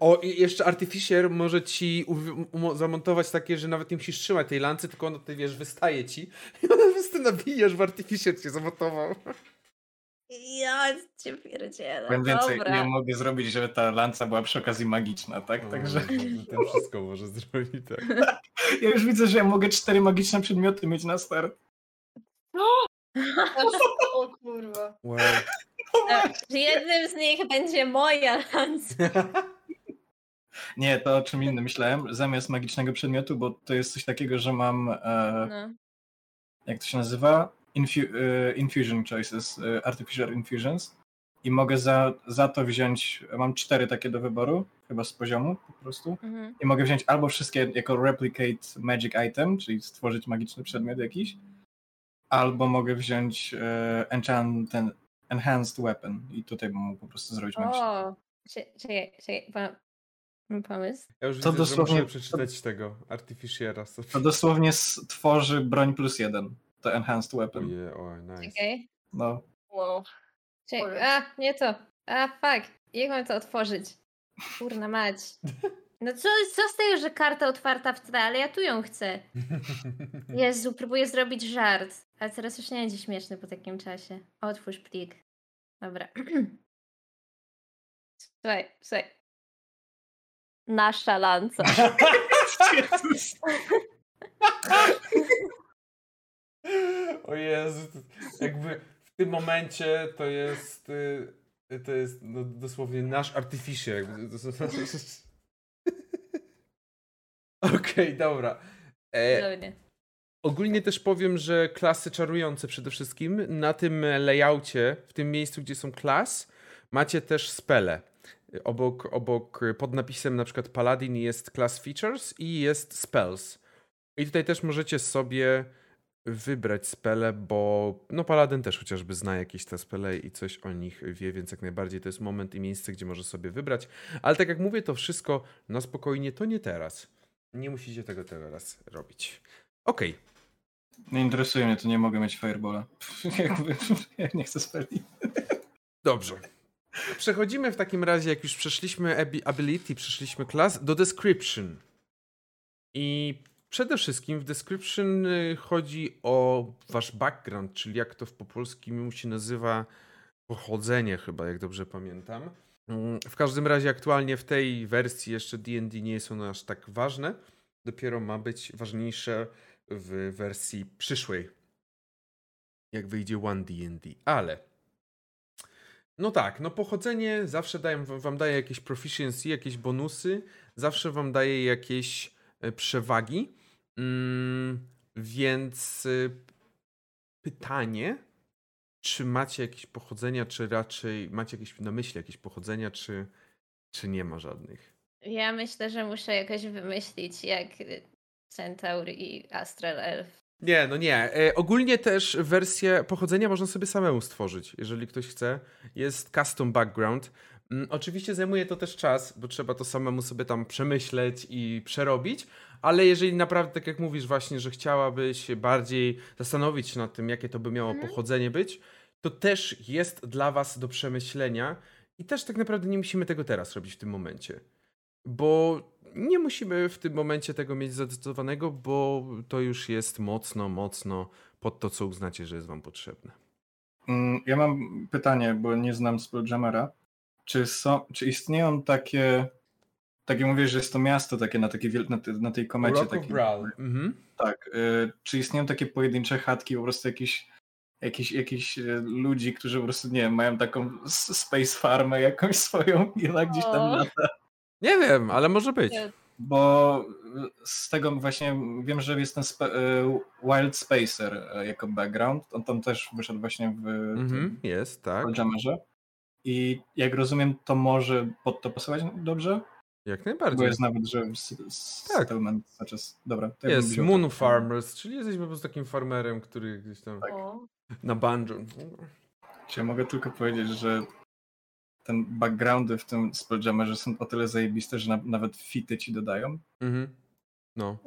O, i jeszcze Artificier może ci uwi- umo- zamontować takie, że nawet nie musisz trzymać tej lancy, tylko ono, ty wiesz, wystaje ci i ona po prostu nabijasz w Artificier cię zamontował. Ja cię pierdzielę. Powiem więcej, Dobra. ja mogę zrobić, żeby ta lanca była przy okazji magiczna, tak? Także Ten wszystko może zrobić, tak. (laughs) ja już widzę, że ja mogę cztery magiczne przedmioty mieć na start. (laughs) O kurwa. Wow. (laughs) Tak, że Jednym z nich będzie moja lanca. Nie, to o czym innym myślałem. Zamiast magicznego przedmiotu, bo to jest coś takiego, że mam, e, No. jak to się nazywa? Infu- e, infusion choices, e, artificial infusions. I mogę za, za to wziąć, mam cztery takie do wyboru, chyba z poziomu po prostu. Mhm. I mogę wziąć albo wszystkie jako replicate magic item, czyli stworzyć magiczny przedmiot jakiś, albo mogę wziąć e, enchant, ten enhanced weapon i tutaj bym mógł po prostu zrobić magiczny. O, cze- czekaj, czekaj, mam pomysł. Ja już To widzę, dosłownie- że muszę przeczytać tego Artificiera sobie. To dosłownie stworzy broń plus jeden, to enhanced weapon. Oje, oj, nice. Czekaj. No, Wow. Powiedz. A, nie to. A, fuck. Jak mam to otworzyć? Kurna mać. No co, co z tego, że karta otwarta w tle, ale ja tu ją chcę. (laughs) Jezu, próbuję zrobić żart. Ale teraz już nie będzie śmieszny po takim czasie. Otwórz plik. Dobra. (clears throat) Słuchaj, słuchaj. Nasza lanca. Jezus. O Jezu, to jakby w tym momencie to jest y, to jest no, dosłownie nasz to- Okej, dobra. E, ogólnie też powiem, że klasy czarujące przede wszystkim na tym layoutie, w tym miejscu, gdzie są klas, macie też spele. Obok, obok pod napisem na przykład Paladin jest class features i jest spells. I tutaj też możecie sobie wybrać spele, bo no Paladin też chociażby zna jakieś te spele i coś o nich wie, więc jak najbardziej to jest moment i miejsce, gdzie może sobie wybrać. Ale tak jak mówię, to wszystko na spokojnie, to nie teraz. Nie musicie tego teraz robić. Okej, Nie interesuje mnie, to nie mogę mieć Firebola. (laughs) Jakby, (laughs) ja nie chcę speli. dobrze. Przechodzimy w takim razie, jak już przeszliśmy abi- ability, przeszliśmy klas, do description. I przede wszystkim w description y, chodzi o wasz background, czyli jak to w po polskim się nazywa pochodzenie chyba, jak dobrze pamiętam. Mm, W każdym razie aktualnie w tej wersji jeszcze D&D nie są aż tak ważne. Dopiero ma być ważniejsze w wersji przyszłej. Jak wyjdzie One D&D. Ale no tak, no pochodzenie zawsze daję, wam daje jakieś proficiency, jakieś bonusy, zawsze wam daje jakieś e, przewagi. Mm, więc y, pytanie, czy macie jakieś pochodzenia, czy raczej macie jakieś na myśli jakieś pochodzenia, czy, czy nie ma żadnych? Ja myślę, że muszę jakoś wymyślić, jak Centaur i Astral Elf. Nie, no nie. E, ogólnie też wersję pochodzenia można sobie samemu stworzyć, jeżeli ktoś chce. Jest custom background. Mm, oczywiście zajmuje to też czas, bo trzeba to samemu sobie tam przemyśleć i przerobić, ale jeżeli naprawdę, tak jak mówisz właśnie, że chciałabyś bardziej zastanowić się nad tym, jakie to by miało Mhm. pochodzenie być, to też jest dla was do przemyślenia i też tak naprawdę nie musimy tego teraz robić w tym momencie. Bo nie musimy w tym momencie tego mieć zadecydowanego, bo to już jest mocno, mocno pod to, co uznacie, że jest wam potrzebne. Mm, Ja mam pytanie, bo nie znam Spelljamera. Czy, są, czy istnieją takie, takie mówię, że jest to miasto takie na, takiej, wiel- na, te- na tej komecie. Rock Brawl. Mhm. tak. Y, czy istnieją takie pojedyncze chatki, po prostu jakieś jakiś, jakiś y, ludzi, którzy po prostu, nie wiem, mają taką space farmę jakąś swoją i ona gdzieś tam lata. Nie wiem, ale może być. Nie. Bo z tego właśnie wiem, że jest ten spe, y, Wild Spacer y, jako background. On tam też wyszedł właśnie w Mhm. tym Jest, tak. Jammerze. I jak rozumiem, to może pod to pasować dobrze? Jak Bo najbardziej. jest nawet, że w s- s- Tak. settlement czas. Dobra, to ja Jest wziął Moon to. Farmers, czyli jesteś po prostu takim farmerem, który gdzieś tam Tak. O. na banjo. Czy ja mogę tylko powiedzieć, że ten backgroundy w tym Spelljammerze są o tyle zajebiste, że na, nawet fity ci dodają. Mhm. No.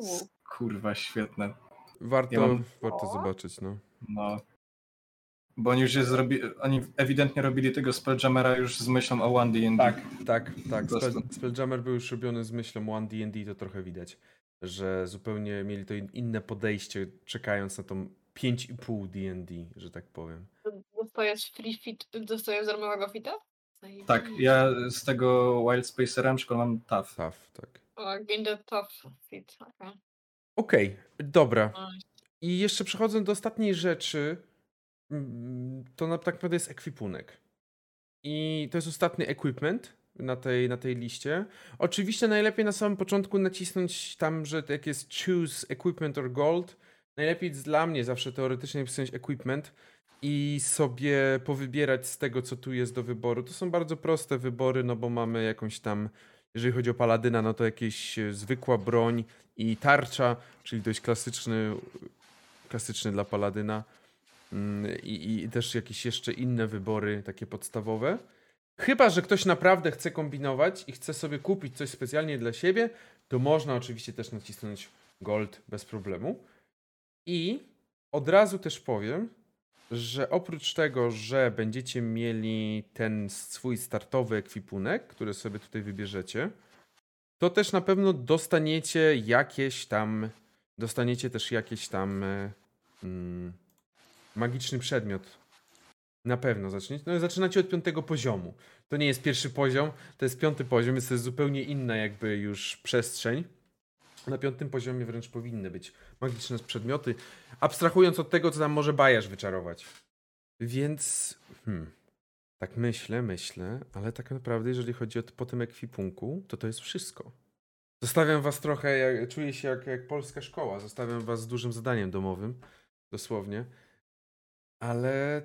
Kurwa, świetne. warto, Ja mam- warto zobaczyć, no. No. Bo oni już je zrobi... oni ewidentnie robili tego Spelljammera już z myślą o One D&D. Tak, tak, tak. Spell, Spelljammer był już robiony z myślą One D&D, to trochę widać, że zupełnie mieli to in- inne podejście, czekając na tą 5,5 D&D, że tak powiem. Dostajesz free fit, dostajesz darmowego fita? Tak, ja z tego Wild przykład mam TAF. Tough, tak. O, gain the top fit. Okay. Okej, dobra. Nice. I jeszcze przechodząc do ostatniej rzeczy, mm, to na, tak naprawdę jest ekwipunek. I to jest ostatni equipment na tej, na tej liście. Oczywiście najlepiej na samym początku nacisnąć tam, że jak jest choose equipment or gold. Najlepiej dla mnie zawsze teoretycznie wpisać equipment i sobie powybierać z tego, co tu jest do wyboru. To są bardzo proste wybory, no bo mamy jakąś tam, jeżeli chodzi o paladyna, no to jakieś e, zwykła broń i tarcza, czyli dość klasyczny, klasyczny dla paladyna. Mm, I, I też jakieś jeszcze inne wybory, takie podstawowe. Chyba, że ktoś naprawdę chce kombinować i chce sobie kupić coś specjalnie dla siebie, to można oczywiście też nacisnąć Gold bez problemu. I od razu też powiem, że oprócz tego, że będziecie mieli ten swój startowy ekwipunek, który sobie tutaj wybierzecie, to też na pewno dostaniecie jakieś tam, dostaniecie też jakieś tam e, mm, magiczny przedmiot. Na pewno zaczniecie. No, zaczynacie od piątego poziomu. To nie jest pierwszy poziom, to jest piąty poziom, więc to jest zupełnie inna jakby już przestrzeń. Na piątym poziomie wręcz powinny być magiczne przedmioty, abstrahując od tego, co tam może bajarz wyczarować. Więc, hmm, tak myślę, myślę, ale tak naprawdę, jeżeli chodzi o po tym ekwipunku, to to jest wszystko. Zostawiam was trochę, jak, czuję się jak, jak polska szkoła, zostawiam was z dużym zadaniem domowym, dosłownie. Ale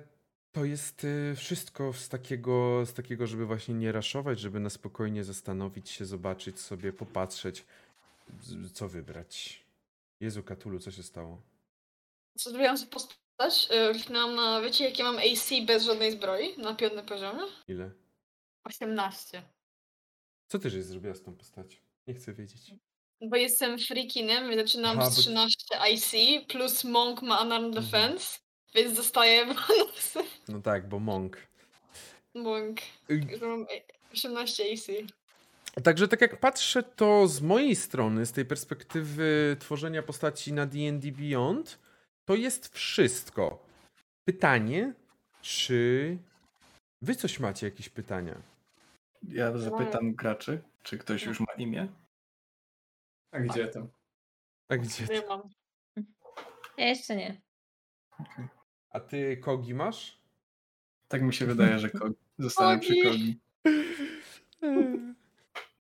to jest y, wszystko z takiego, z takiego, żeby właśnie nie raszować, żeby na spokojnie zastanowić się, zobaczyć sobie, popatrzeć, co wybrać. Jezu, Katulu, co się stało? Co zrobiłam sobie postać? Yy, Kliknęłam na, wiecie jakie mam AC bez żadnej zbroi na piątym poziomie? Ile? 18. Co ty żeś zrobiła z tą postacią? Nie chcę wiedzieć. Bo jestem freakinem, więc zaczynam Aha, z bo- 13 IC, plus Monk ma Unarmed Mhm. Defense, więc dostaję (laughs) bonusy. No tak, bo Monk. Monk. Y, Już mam 18 AC. Także tak jak patrzę, to z mojej strony, z tej perspektywy tworzenia postaci na D&D Beyond, to jest wszystko. Pytanie, czy wy coś macie, jakieś pytania? Ja zapytam graczy, czy ktoś już ma imię? A gdzie tam? A gdzie? Nie mam. Ja jeszcze nie. A ty Kogi masz? Tak mi się wydaje, że Kogi. Zostanę przy Kogi. (laughs) Kogi. Mm,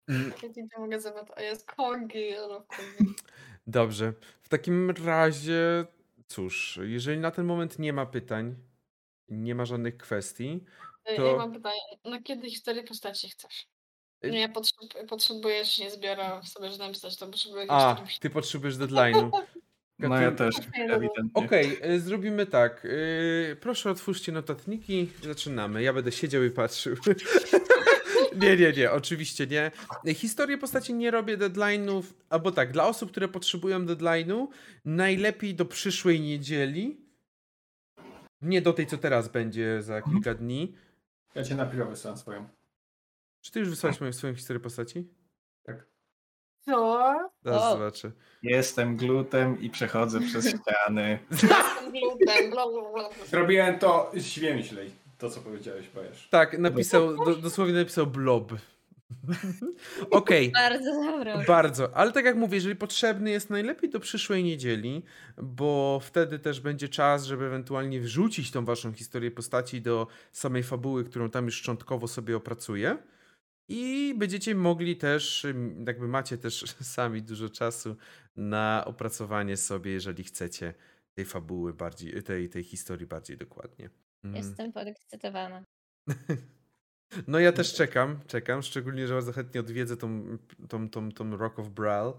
Ja ci nie mogę zapytać, a jest Kogi. Dobrze. W takim razie, cóż, jeżeli na ten moment nie ma pytań, nie ma żadnych kwestii, Ej, To- Ja mam pytanie, na kiedy historię postaci chcesz? Y- Nie, ja potrzebuję, potrzebuję jeszcze nie zbiorę sobie, że napisać, to potrzebuję a, ty potrzebujesz deadline'u. (laughs) No ja też, Okej, no. ewidentnie. Okej, y, zrobimy tak. y, Proszę otwórzcie notatniki. Zaczynamy. Ja będę siedział i patrzył. (laughs) nie, nie, nie, oczywiście nie. Historię postaci nie robię deadline'ów, albo tak, dla osób, które potrzebują deadline'u, najlepiej do przyszłej niedzieli. Nie do tej, co teraz będzie za kilka dni. Ja cię na piwo wysłałem swoją. Czy ty już wysłałeś moją swoją historię postaci? Co? Zaraz zobaczę. Jestem glutem i przechodzę przez ściany. (laughs) Zrobiłem to zwięźlej. To, co powiedziałeś, Bajesz. Tak, napisał, do, dosłownie napisał blob. (laughs) Okej. Bardzo dobro. Bardzo, ale tak jak mówię, jeżeli potrzebny jest najlepiej do przyszłej niedzieli, bo wtedy też będzie czas, żeby ewentualnie wrzucić tą waszą historię postaci do samej fabuły, którą tam już szczątkowo sobie opracuję. I będziecie mogli też, jakby macie też (laughs) sami dużo czasu na opracowanie sobie, jeżeli chcecie, tej fabuły bardziej, tej, tej historii bardziej dokładnie. Mm. Jestem podekscytowana. (laughs) No ja też czekam, czekam, szczególnie, że bardzo chętnie odwiedzę tą, tą, tą, tą Rock of Brawl.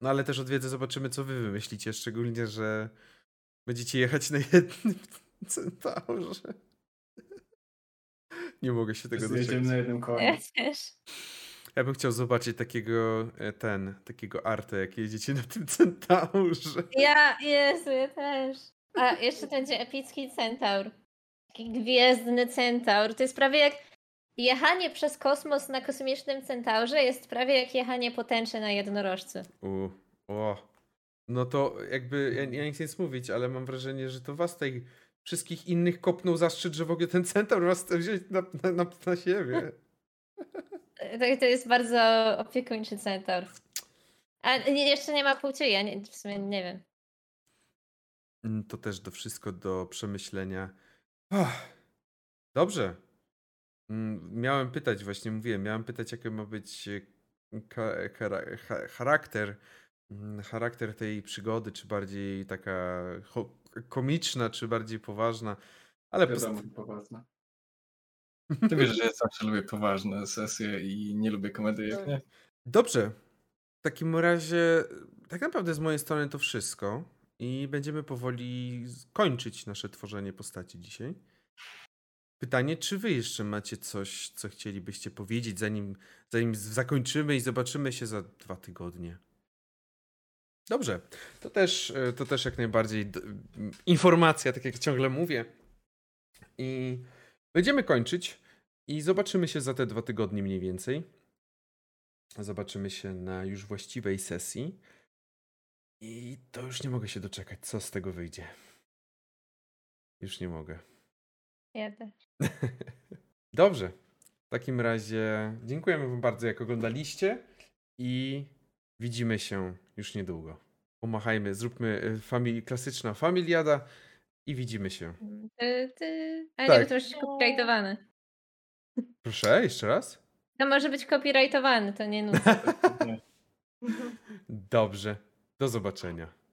No ale też odwiedzę, zobaczymy co wy wymyślicie, szczególnie, że będziecie jechać na jednym (laughs) centaurze. Nie mogę się tego Jedziemy doczekać. na jednym Ja koniu. też. Ja bym chciał zobaczyć takiego, e, ten, takiego artę, jak jedziecie na tym centaurze. Ja, Jezu, ja też. A jeszcze będzie epicki centaur. Taki gwiezdny centaur. To jest prawie jak jechanie przez kosmos na kosmicznym centaurze jest prawie jak jechanie po tęczy na jednorożcu. U, o. No to jakby, ja, ja nie chcę nic mówić, ale mam wrażenie, że to was tej wszystkich innych kopnął zaszczyt, że w ogóle ten centaur was chce wziąć na, na, na, na siebie. (laughs) To, to jest bardzo opiekuńczy centaur. A nie, jeszcze nie ma płci, ja nie, w sumie nie wiem. Mm, To też do wszystko do przemyślenia. Dobrze. Mm, Miałem pytać, właśnie mówiłem, miałem pytać, jaki ma być e, charakter, mm, charakter tej przygody, czy bardziej taka komiczna, czy bardziej poważna. Ale post- Wiadomo, poważna. (laughs) Ty wiesz, że ja zawsze lubię poważne sesje i nie lubię komedyjek, nie? Dobrze. W takim razie, tak naprawdę z mojej strony to wszystko. I będziemy powoli kończyć nasze tworzenie postaci dzisiaj. Pytanie, czy wy jeszcze macie coś, co chcielibyście powiedzieć, zanim, zanim zakończymy i zobaczymy się za dwa tygodnie? Dobrze. To też, e, to też jak najbardziej informacja, tak jak ciągle mówię. I będziemy kończyć i zobaczymy się za te dwa tygodnie mniej więcej. Zobaczymy się na już właściwej sesji. I to już nie mogę się doczekać, co z tego wyjdzie. Już nie mogę. Ja też. (laughs) Dobrze. W takim razie dziękujemy Wam bardzo, jak oglądaliście i widzimy się już niedługo. Pomachajmy, zróbmy y, famili- klasyczna familiada i widzimy się. Ty, ty. A Tak. być copyrightowany. Proszę, jeszcze raz? To może być copyrightowany, to nie nudzę. Nie. (laughs) (laughs) Dobrze. Do zobaczenia.